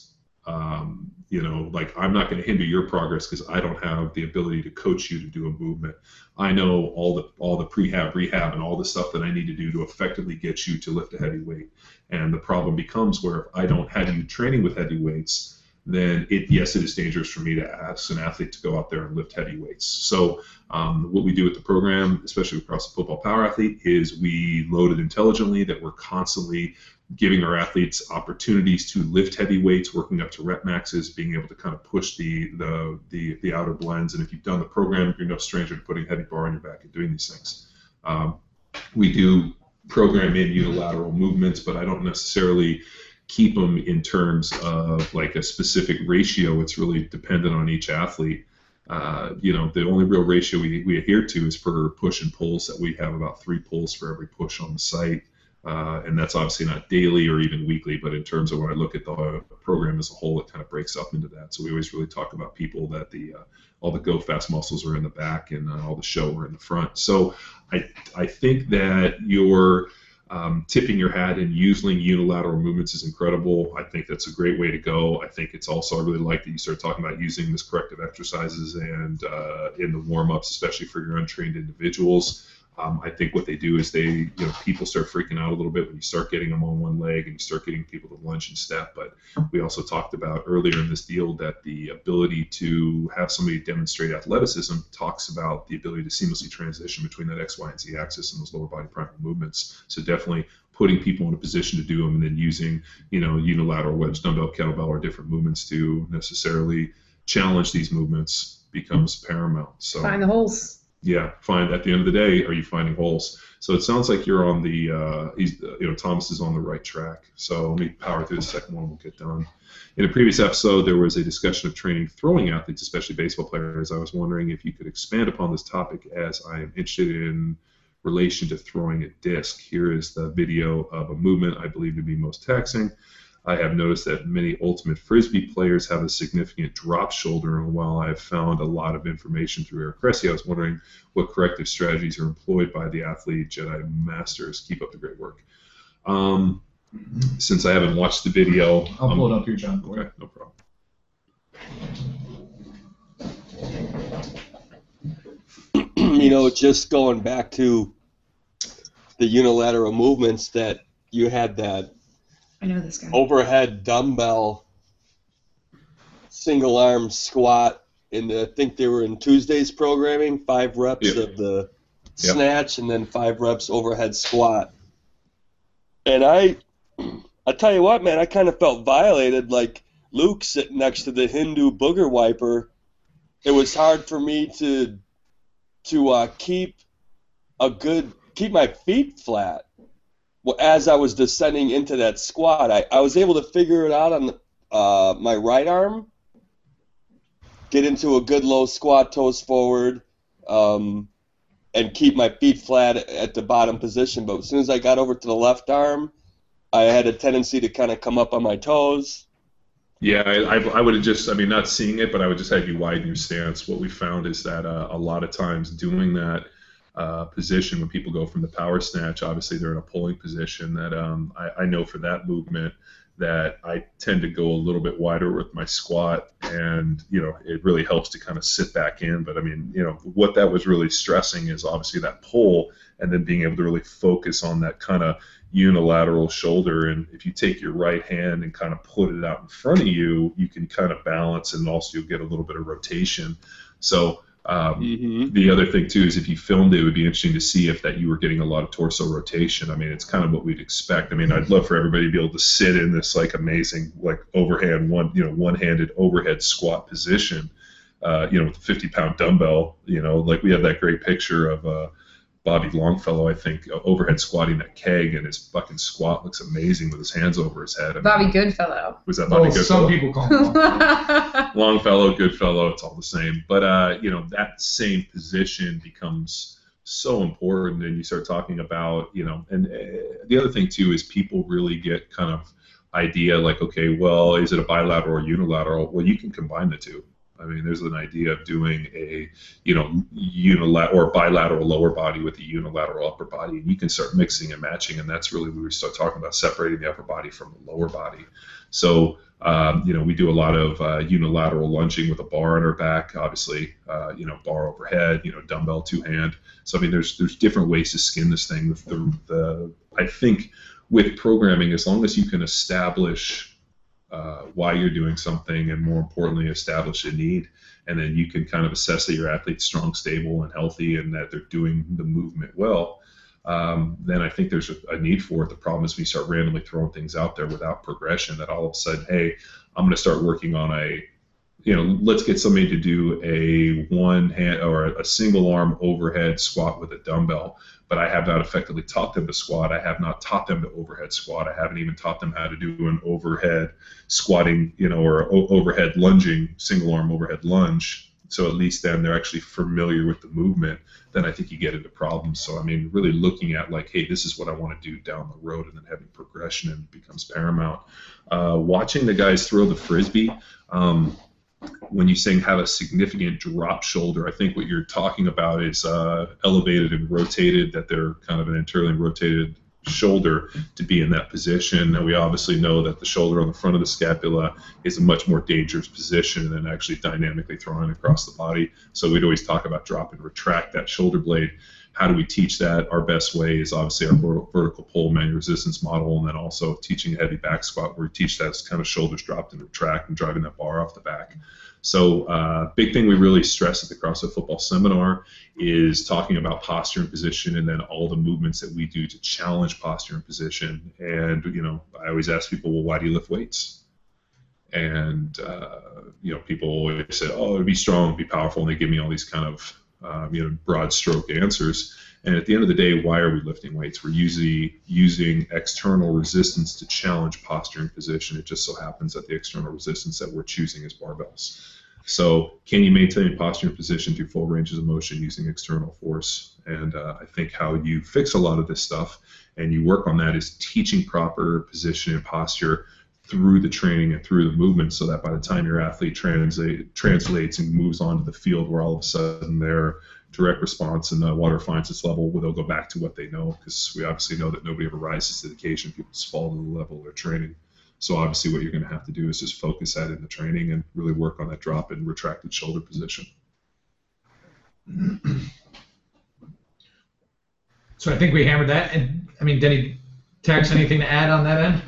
um, you know like i'm not going to hinder your progress because i don't have the ability to coach you to do a movement. I know all the all the prehab rehab and all the stuff that i need to do to effectively get you to lift a heavy weight. And the problem becomes where if i don't have you training with heavy weights then it yes it is dangerous for me to ask an athlete to go out there and lift heavy weights. So um, what we do with the program especially across the football power athlete is we load it intelligently that we're constantly giving our athletes opportunities to lift heavy weights, working up to rep maxes, being able to kind of push the the the, the outer blends. And if you've done the program, you're no stranger to putting heavy bar on your back and doing these things. Um, we do program in unilateral movements, but I don't necessarily keep them in terms of like a specific ratio. It's really dependent on each athlete. Uh, you know, the only real ratio we, we adhere to is per push and pulls that we have about three pulls for every push on the site. Uh, and that's obviously not daily or even weekly, but in terms of when I look at the program as a whole, it kind of breaks up into that. So we always really talk about people that the uh, all the go fast muscles are in the back and uh, all the show are in the front. So I I think that your um, tipping your hat and using unilateral movements is incredible. I think that's a great way to go. I think it's also I really like that you start talking about using this corrective exercises and uh, in the warm ups, especially for your untrained individuals. Um, I think what they do is they, you know, people start freaking out a little bit when you start getting them on one leg and you start getting people to lunge and step. But we also talked about earlier in this deal that the ability to have somebody demonstrate athleticism talks about the ability to seamlessly transition between that X, Y, and Z axis and those lower body primal movements. So definitely putting people in a position to do them and then using you know unilateral wedge dumbbell kettlebell or different movements to necessarily challenge these movements becomes paramount so Find the holes. Yeah find at the end of the day are you finding holes? So it sounds like you're on the uh, he's you know thomas is on the right track. So let me power through the second one we'll get done. In a previous episode there was a discussion of training throwing athletes especially baseball players. I was wondering if you could expand upon this topic as i am interested in relation to throwing a disc. Here is the video of a movement i believe to be most taxing I have noticed that many ultimate frisbee players have a significant drop shoulder, and while I've found a lot of information through Eric Cressey, I was wondering what corrective strategies are employed by the athlete Jedi Masters. Keep up the great work. Um, since I haven't watched the video, I'll um, pull it up here, John. Okay, no problem. you know, just going back to the unilateral movements that you had that I know this guy. overhead dumbbell single arm squat and I think they were in Tuesday's programming, five reps Yep. of the Yep. snatch and then five reps overhead squat. And I I tell you what, man, I kind of felt violated like Luke sitting next to the Hindu booger wiper. It was hard for me to to uh, keep a good keep my feet flat well, as I was descending into that squat, I, I was able to figure it out on uh, my right arm, get into a good low squat, toes forward, um, and keep my feet flat at the bottom position. But as soon as I got over to the left arm, I had a tendency to kind of come up on my toes. Yeah, I, I, I would have just, I mean, not seeing it, but I would just have you widen your stance. What we found is that uh, a lot of times doing that uh, position when people go from the power snatch, obviously they're in a pulling position. That um, I, I know for that movement that I tend to go a little bit wider with my squat, and you know it really helps to kind of sit back in. But I mean, you know what that was really stressing is obviously that pull, and then being able to really focus on that kind of unilateral shoulder. And if you take your right hand and kind of put it out in front of you, you can kind of balance, and also you'll get a little bit of rotation. So um, Mm-hmm. the other thing too is if you filmed it, it would be interesting to see if that you were getting a lot of torso rotation. I mean, it's kind of what we'd expect. I mean, I'd love for everybody to be able to sit in this like amazing like overhand one you know one-handed overhead squat position, uh, you know, with a 50 pound dumbbell. You know, like we have that great picture of uh, Bobby Longfellow, I think, uh, overhead squatting that keg, and his fucking squat looks amazing with his hands over his head. I mean, Bobby Goodfellow. was that Bobby Well, some people call him. Long. *laughs* Longfellow, Goodfellow, it's all the same. But uh, you know, that same position becomes so important, and you start talking about, you know, and uh, the other thing too is people really get kind of idea like, okay, well, is it a bilateral or unilateral? Well, you can combine the two. I mean, there's an idea of doing a, you know, unilateral or bilateral lower body with a unilateral upper body, and you can start mixing and matching, and that's really where we start talking about separating the upper body from the lower body. So, um, you know, we do a lot of uh, unilateral lunging with a bar on our back, obviously, uh, you know, bar overhead, you know, dumbbell two hand. So, I mean, there's there's different ways to skin this thing. The, the, the I think with programming, as long as you can establish uh, why you're doing something, and more importantly, establish a need, and then you can kind of assess that your athlete's strong, stable, and healthy, and that they're doing the movement well. Um, then I think there's a, a need for it. The problem is we start randomly throwing things out there without progression. That all of a sudden, hey, I'm going to start working on a, you know, let's get somebody to do a one hand or a, single arm overhead squat with a dumbbell but I have not effectively taught them to squat. I have not taught them to overhead squat. I haven't even taught them how to do an overhead squatting, you know, or overhead lunging, single arm overhead lunge. So at least then they're actually familiar with the movement. Then I think you get into problems. So I mean, really looking at like, hey, this is what I want to do down the road, and then having progression and becomes paramount. Uh, watching the guys throw the frisbee. Um, when you're saying have a significant drop shoulder, I think what you're talking about is uh, elevated and rotated, that they're kind of an internally rotated shoulder to be in that position. And we obviously know that the shoulder on the front of the scapula is a much more dangerous position than actually dynamically throwing across the body. So we'd always talk about drop and retract that shoulder blade. How do we teach that? Our best way is obviously our vertical pull manual resistance model, and then also teaching a heavy back squat where we teach that kind of shoulders dropped into the track and driving that bar off the back. So, uh, big thing we really stress at the CrossFit Football Seminar is talking about posture and position, and then all the movements that we do to challenge posture and position. And you know, I always ask people, well, why do you lift weights? And uh, you know, people always say, oh, to be strong, be powerful, and they give me all these kind of um, you know broad stroke answers. And at the end of the day, why are we lifting weights? We're usually using external resistance to challenge posture and position. It just so happens that the external resistance that we're choosing is barbells. So, can you maintain posture and position through full ranges of motion using external force? And uh, I think how you fix a lot of this stuff and you work on that is teaching proper position and posture through the training and through the movement so that by the time your athlete translate, translates and moves onto the field where all of a sudden their direct response and the water finds its level, where they'll go back to what they know because we obviously know that nobody ever rises to the occasion. People just fall to the level of their training. So obviously what you're going to have to do is just focus that in the training and really work on that drop and retracted shoulder position. So I think we hammered that. And I mean, Denny, Tex, anything to add on that end?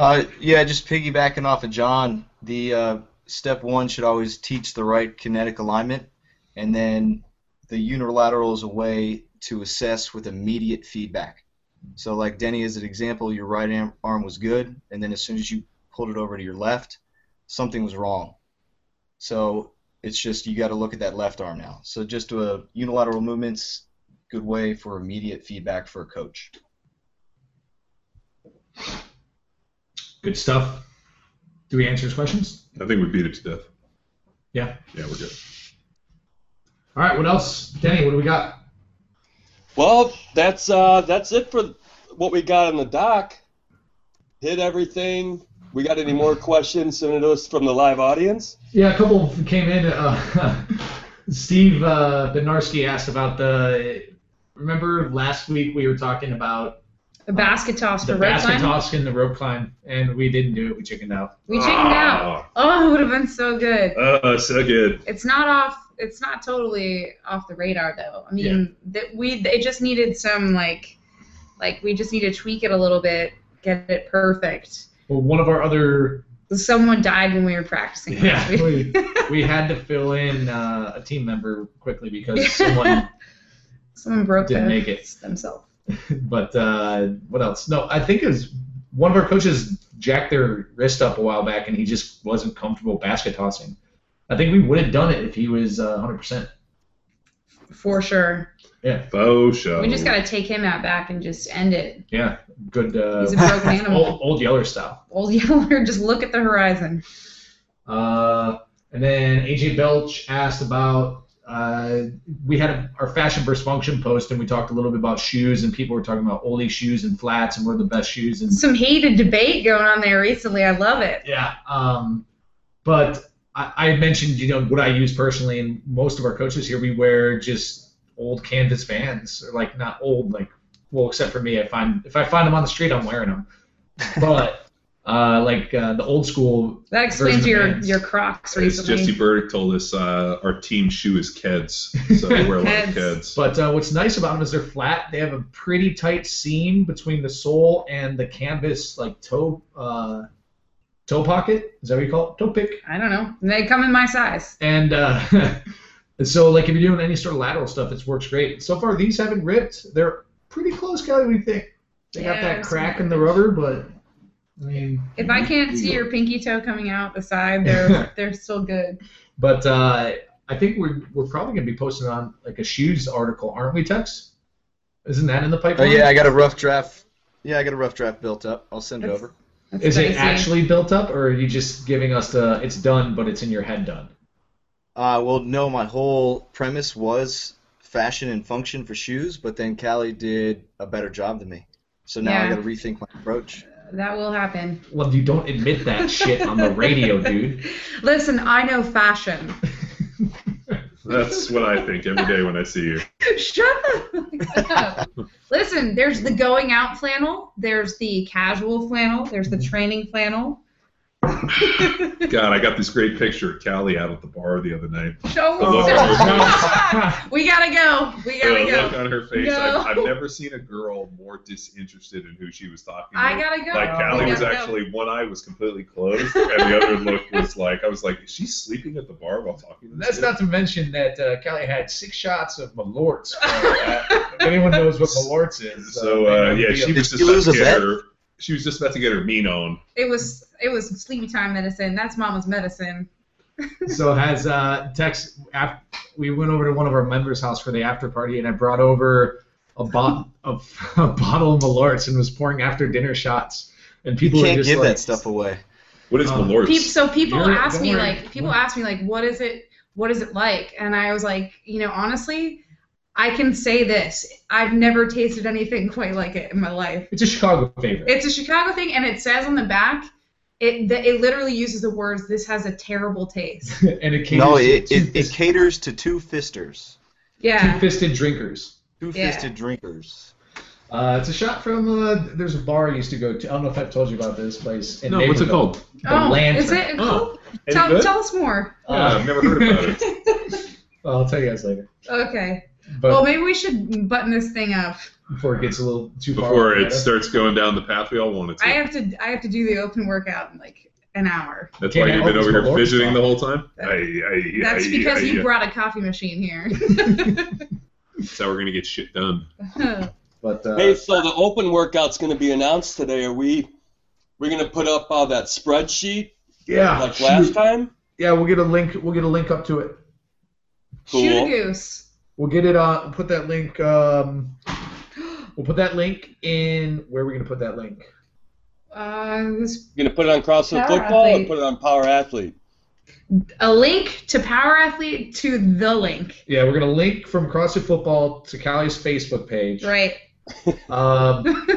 Uh, yeah, just piggybacking off of John, the uh, step one should always teach the right kinetic alignment, and then the unilateral is a way to assess with immediate feedback. So, like Denny as an example, your right arm was good, and then as soon as you pulled it over to your left, something was wrong. So it's just you got to look at that left arm now. So just a unilateral movements, good way for immediate feedback for a coach. Good stuff. Do we answer his questions? I think we beat it to death. Yeah. Yeah, we're good. All right. What else, Denny? What do we got? Well, that's uh, that's it for what we got on the dock. Hit everything. We got any more questions sent to us from the live audience? Yeah, a couple came in. Uh, *laughs* Steve uh, Benarski asked about the. Remember last week we were talking about the basket toss the for rope basket climb. toss and the rope climb, and we didn't do it. We chickened out. We chickened out. Oh, it would have been so good. Oh, so good. It's not off. It's not totally off the radar though. I mean, that we it just needed some like, like we just need to tweak it a little bit, get it perfect. Well, one of our other Someone died when we were practicing. yeah, last *laughs* week. we, we had to fill in uh, a team member quickly because someone. *laughs* Someone broke Didn't the- make it. themselves. *laughs* but uh, what else? No, I think it was one of our coaches jacked their wrist up a while back, and he just wasn't comfortable basket tossing. I think we would have done it if he was uh, 100%. For sure. Yeah, Faux show. We just gotta take him out back and just end it. yeah, good. Uh, He's a broken *laughs* animal. old, old Yeller style. Old *laughs* Yeller, just look at the horizon. Uh, and then AJ Belch asked about uh, we had a, our fashion versus function post, and we talked a little bit about shoes, and people were talking about Oly shoes and flats, and what are the best shoes. And Some heated debate going on there recently. I love it. yeah, um, but I, I mentioned you know what I use personally, and most of our coaches here we wear just old canvas vans, or like not old, like well, except for me, I find if I find them on the street, I'm wearing them. But uh, like uh, the old school That explains your Vans. your Crocs As recently. Jesse Burdick told us, uh, our team shoe is Keds, so we wear a lot of Keds. Keds. But uh, what's nice about them is they're flat. They have a pretty tight seam between the sole and the canvas, like toe uh, toe pocket. Is that what you call it? Toe pick. I don't know. They come in my size. And uh, *laughs* so, like, if you're doing any sort of lateral stuff, it works great. So far, these haven't ripped. They're pretty close, Kelly. We think they got that crack in the rubber, but I mean, If I can't see your pinky toe coming out the side, they're *laughs* they're still good. but uh, I think we're we're probably gonna be posting on like a shoes article, aren't we, Tex? Isn't that in the Oh pipeline? yeah, I got a rough draft. Yeah, I got a rough draft built up. I'll send it over. That's Is it actually built up, or are you just giving us the it's done, but it's in your head done? Uh, well, no, my whole premise was fashion and function for shoes, but then Callie did a better job than me. So now I got to rethink my approach. That will happen. Well, you don't admit that shit on the radio, dude. *laughs* Listen, I know fashion. *laughs* That's what I think every day when I see you. *laughs* Shut up. Listen, there's the going out flannel, there's the casual flannel, there's the training flannel. *laughs* God, I got this great picture of Callie out at the bar the other night. Show The look her *laughs* we gotta go. We gotta the look go. on her face. No. I've, I've never seen a girl more disinterested in who she was talking to. I gotta go. like Callie we was gotta go. actually one eye was completely closed, and the other look was like I was like, is she sleeping at the bar while talking to this That's kid? not to mention that uh, Kelly had six shots of Malort's. Uh, if anyone knows what Malort's is. So uh, yeah, she was just you about to get her. She was just about to get her mean on. It was it was sleepy time medicine. That's mama's medicine. *laughs* So has uh, Tex? Af- we went over to one of our members' house for the after party, and I brought over a, bot- a, *laughs* a bottle of Malort's and was pouring after dinner shots. And people were can't just give like, that stuff away. What is Uh, Malort's? Peop so people You're- ask me worry. like people ask me like what is it what is it like and I was like you know honestly I can say this I've never tasted anything *laughs* quite like it in my life. It's a Chicago favorite. It's a Chicago thing and it says on the back it the, it literally uses the words this has a terrible taste. *laughs* and it caters No, to it, it, it two-fist- caters to two fisters, Yeah. two-fisted drinkers. two fisted drinkers. Uh, it's a shot from uh, there's a bar I used to go to. I don't know if I've told you about this place. in no, what's it called? The oh, Lantern. is it Oh. cool? Any Tell, good? tell us more. Yeah, I've never heard about it. *laughs* Well, I'll tell you guys later. Okay. But well, maybe we should button this thing up. before it gets a little too far. Before it starts going down the path we all want it to. I have to I have to do the open workout in like an hour. That's Can't why you've been over here fidgeting the whole time. That- I, I, That's I, because I, you I, brought a coffee machine here. *laughs* That's how we're gonna get shit done. *laughs* But uh, Hey, so the open workout's going to be announced today. Are we? We're going to put up uh, that spreadsheet yeah, like shoot. last time. Yeah, we'll get a link. We'll get a link up to it. Cool. Shoot a goose. We'll get it on. Put that link. Um, we'll put that link in. Where are we gonna put that link? Uh, this, You going to put it on CrossFit Power football Athlete. or put it on Power Athlete? a link to Power Athlete to the link. Yeah, we're gonna link from CrossFit Football to Callie's Facebook page. Right. *laughs* Um, *laughs*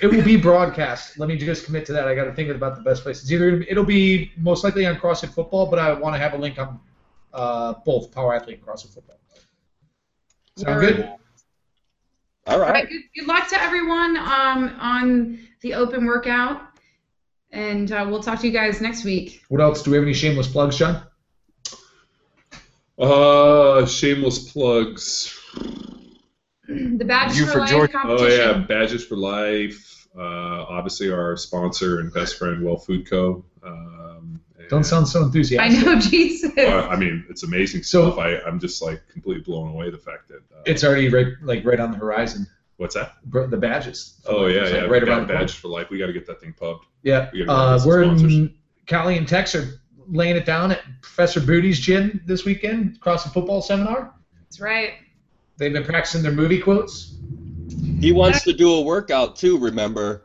it will be broadcast. Let me just commit to that. I got to think about the best place. It's either it'll be most likely on CrossFit Football, but I want to have a link on uh, both Power Athlete and CrossFit Football. Sound good? All All right. right. Good, good luck to everyone um, on the open workout, and uh, we'll talk to you guys next week. What else? Do we have any shameless plugs, John? Uh, shameless plugs. The Badge You for, for Life George- Oh yeah, Badges for Life. Uh, obviously our sponsor and best friend, Well Food Co. Um, Don't sound so enthusiastic. I know, *laughs* Jesus. Well, I mean, it's amazing So- stuff. I, I'm just like completely blown away the fact that. Uh, It's already right, like right on the horizon. what's that? Br- The badges. Oh yeah, It's, yeah. right Bad around the corner. Badges for Life. We got to get that thing pubbed. Yeah, We uh, we're sponsors. in Callie and Tex are laying it down at Professor Booty's gym this weekend, across the football seminar. That's right. They've been practicing their movie quotes. He wants to do a workout too. Remember?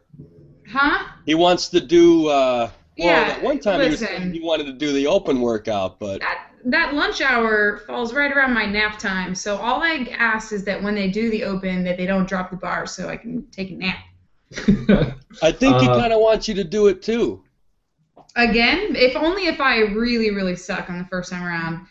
Huh? He wants to do. Uh, well, Yeah, at one time he, was saying he wanted to do the open workout, but That that lunch hour falls right around my nap time. So all I ask is that when they do the open, that they don't drop the bar, so I can take a nap. *laughs* I think he Uh, kind of wants you to do it too. Again, if only if I really really suck on the first time around.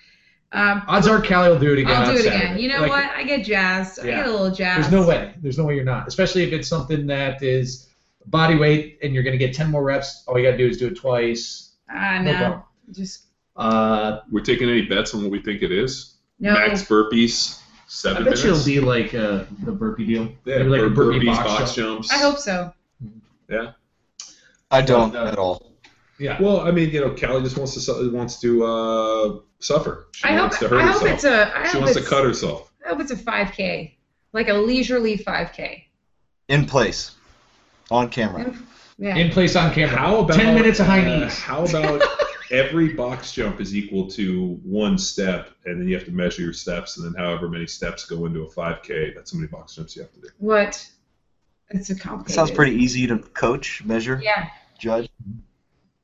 Um, Odds are Callie will do it again. I'll do it Saturday. again. You know Like, what? I get jazzed. I get a little jazzed. There's no way. There's no way you're not. Especially if it's something that is body weight and you're going to get 10 more reps. All you got to do is do it twice. I No know. problem. Just Uh, We're taking any bets on what we think it is. no. Max burpees, seven I seven bet you it'll be like uh, the burpee deal. yeah, Maybe like a burpee burpees, box box, jumps. I hope so. Yeah. I don't But, uh, at all. Yeah. Well, I mean, you know, Callie just wants to su- wants to uh, suffer. She I hope. wants to hurt I hope it's a. I she hope wants to cut herself. I hope it's a 5K, like a leisurely 5K. In place. On camera. Yeah. In place on camera. How about 10 minutes of high uh, knees. How about *laughs* every box jump is equal to one step, and then you have to measure your steps, and then however many steps go into a 5K, that's how many box jumps you have to do. what? It's a complicated. Sounds pretty easy to coach, measure, Yeah. judge.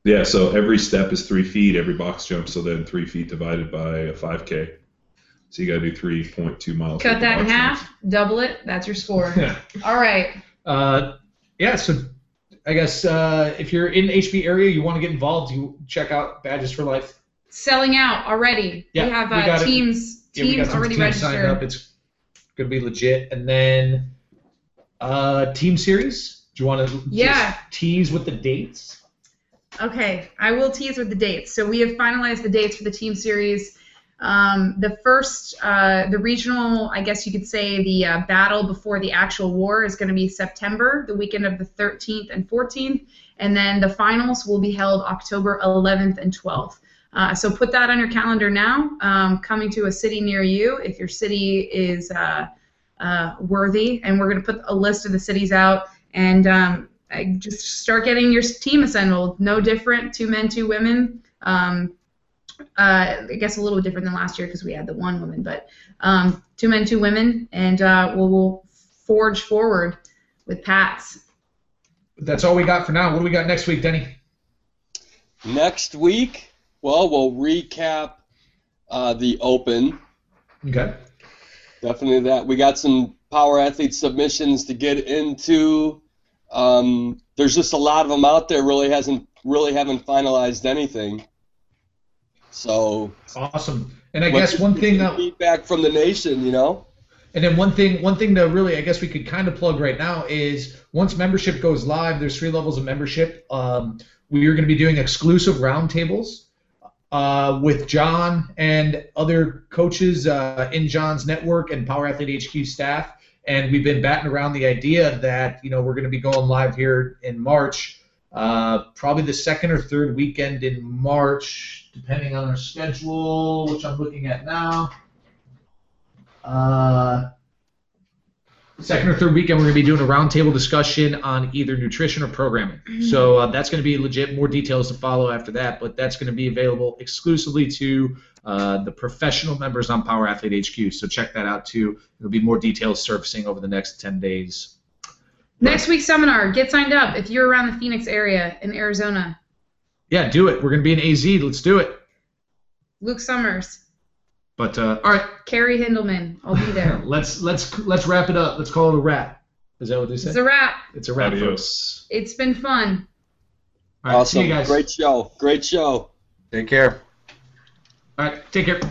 Yeah, so every step is three feet, every box jump, so then three feet divided by a 5K. So you got to do 3.2 miles. Cut that in half. jumps. Double it. That's your score. *laughs* Yeah. All right. Uh, yeah, so I guess uh, if you're in the HB area, you want to get involved, you check out Badges for Life. Selling out already. Yeah, we have we uh, got it. teams. Yeah, we teams got already teams signed registered. up. It's going to be legit. And then uh, team series. Do you want to Yeah. tease with the dates? Okay, I will tease with the dates. So we have finalized the dates for the team series. Um, the first, uh, the regional, I guess you could say, the uh, battle before the actual war is going to be September, the weekend of the 13th and 14th, and then the finals will be held October 11th and 12th. Uh, so put that on your calendar now. Um, coming to a city near you, if your city is uh, uh, worthy, and we're going to put a list of the cities out and um, just start getting your team assembled. No different, two men, two women. Um, uh, I guess a little different than last year because we had the one woman, but um, two men, two women, and uh, we'll, we'll forge forward with Pats. That's all we got for now. What do we got next week, Denny? Next week, well, we'll recap uh, the Open. Okay. Definitely that. We got some power athlete submissions to get into. Um, there's just a lot of them out there. Really hasn't really haven't finalized anything. So awesome. And I guess one thing that feedback from the nation, you know. And then one thing, one thing to really, I guess we could kind of plug right now is once membership goes live, there's three levels of membership. Um, we are going to be doing exclusive roundtables uh, with John and other coaches uh, in John's network and Power Athlete HQ staff. And we've been batting around the idea that you know we're going to be going live here in March, uh, probably the second or third weekend in March, depending on our schedule, which I'm looking at now. Uh, second or third weekend, we're going to be doing a roundtable discussion on either nutrition or programming. Mm-hmm. So uh, that's going to be legit. More details to follow after that, but that's going to be available exclusively to uh, the professional members on Power Athlete HQ. So check that out too. There'll be more details surfacing over the next 10 days. Next week's seminar, get signed up if you're around the Phoenix area in Arizona. Yeah, do it. We're going to be in AZ. Let's do it. Luke Summers. But uh, all right. Carrie Hindelman, I'll be there. *laughs* let's let's let's wrap it up. Let's call it a wrap. Is that what they say? It's a wrap. It's a wrap, folks. It's been fun. All right, awesome. Great show. Great show. Take care. All right. Take care.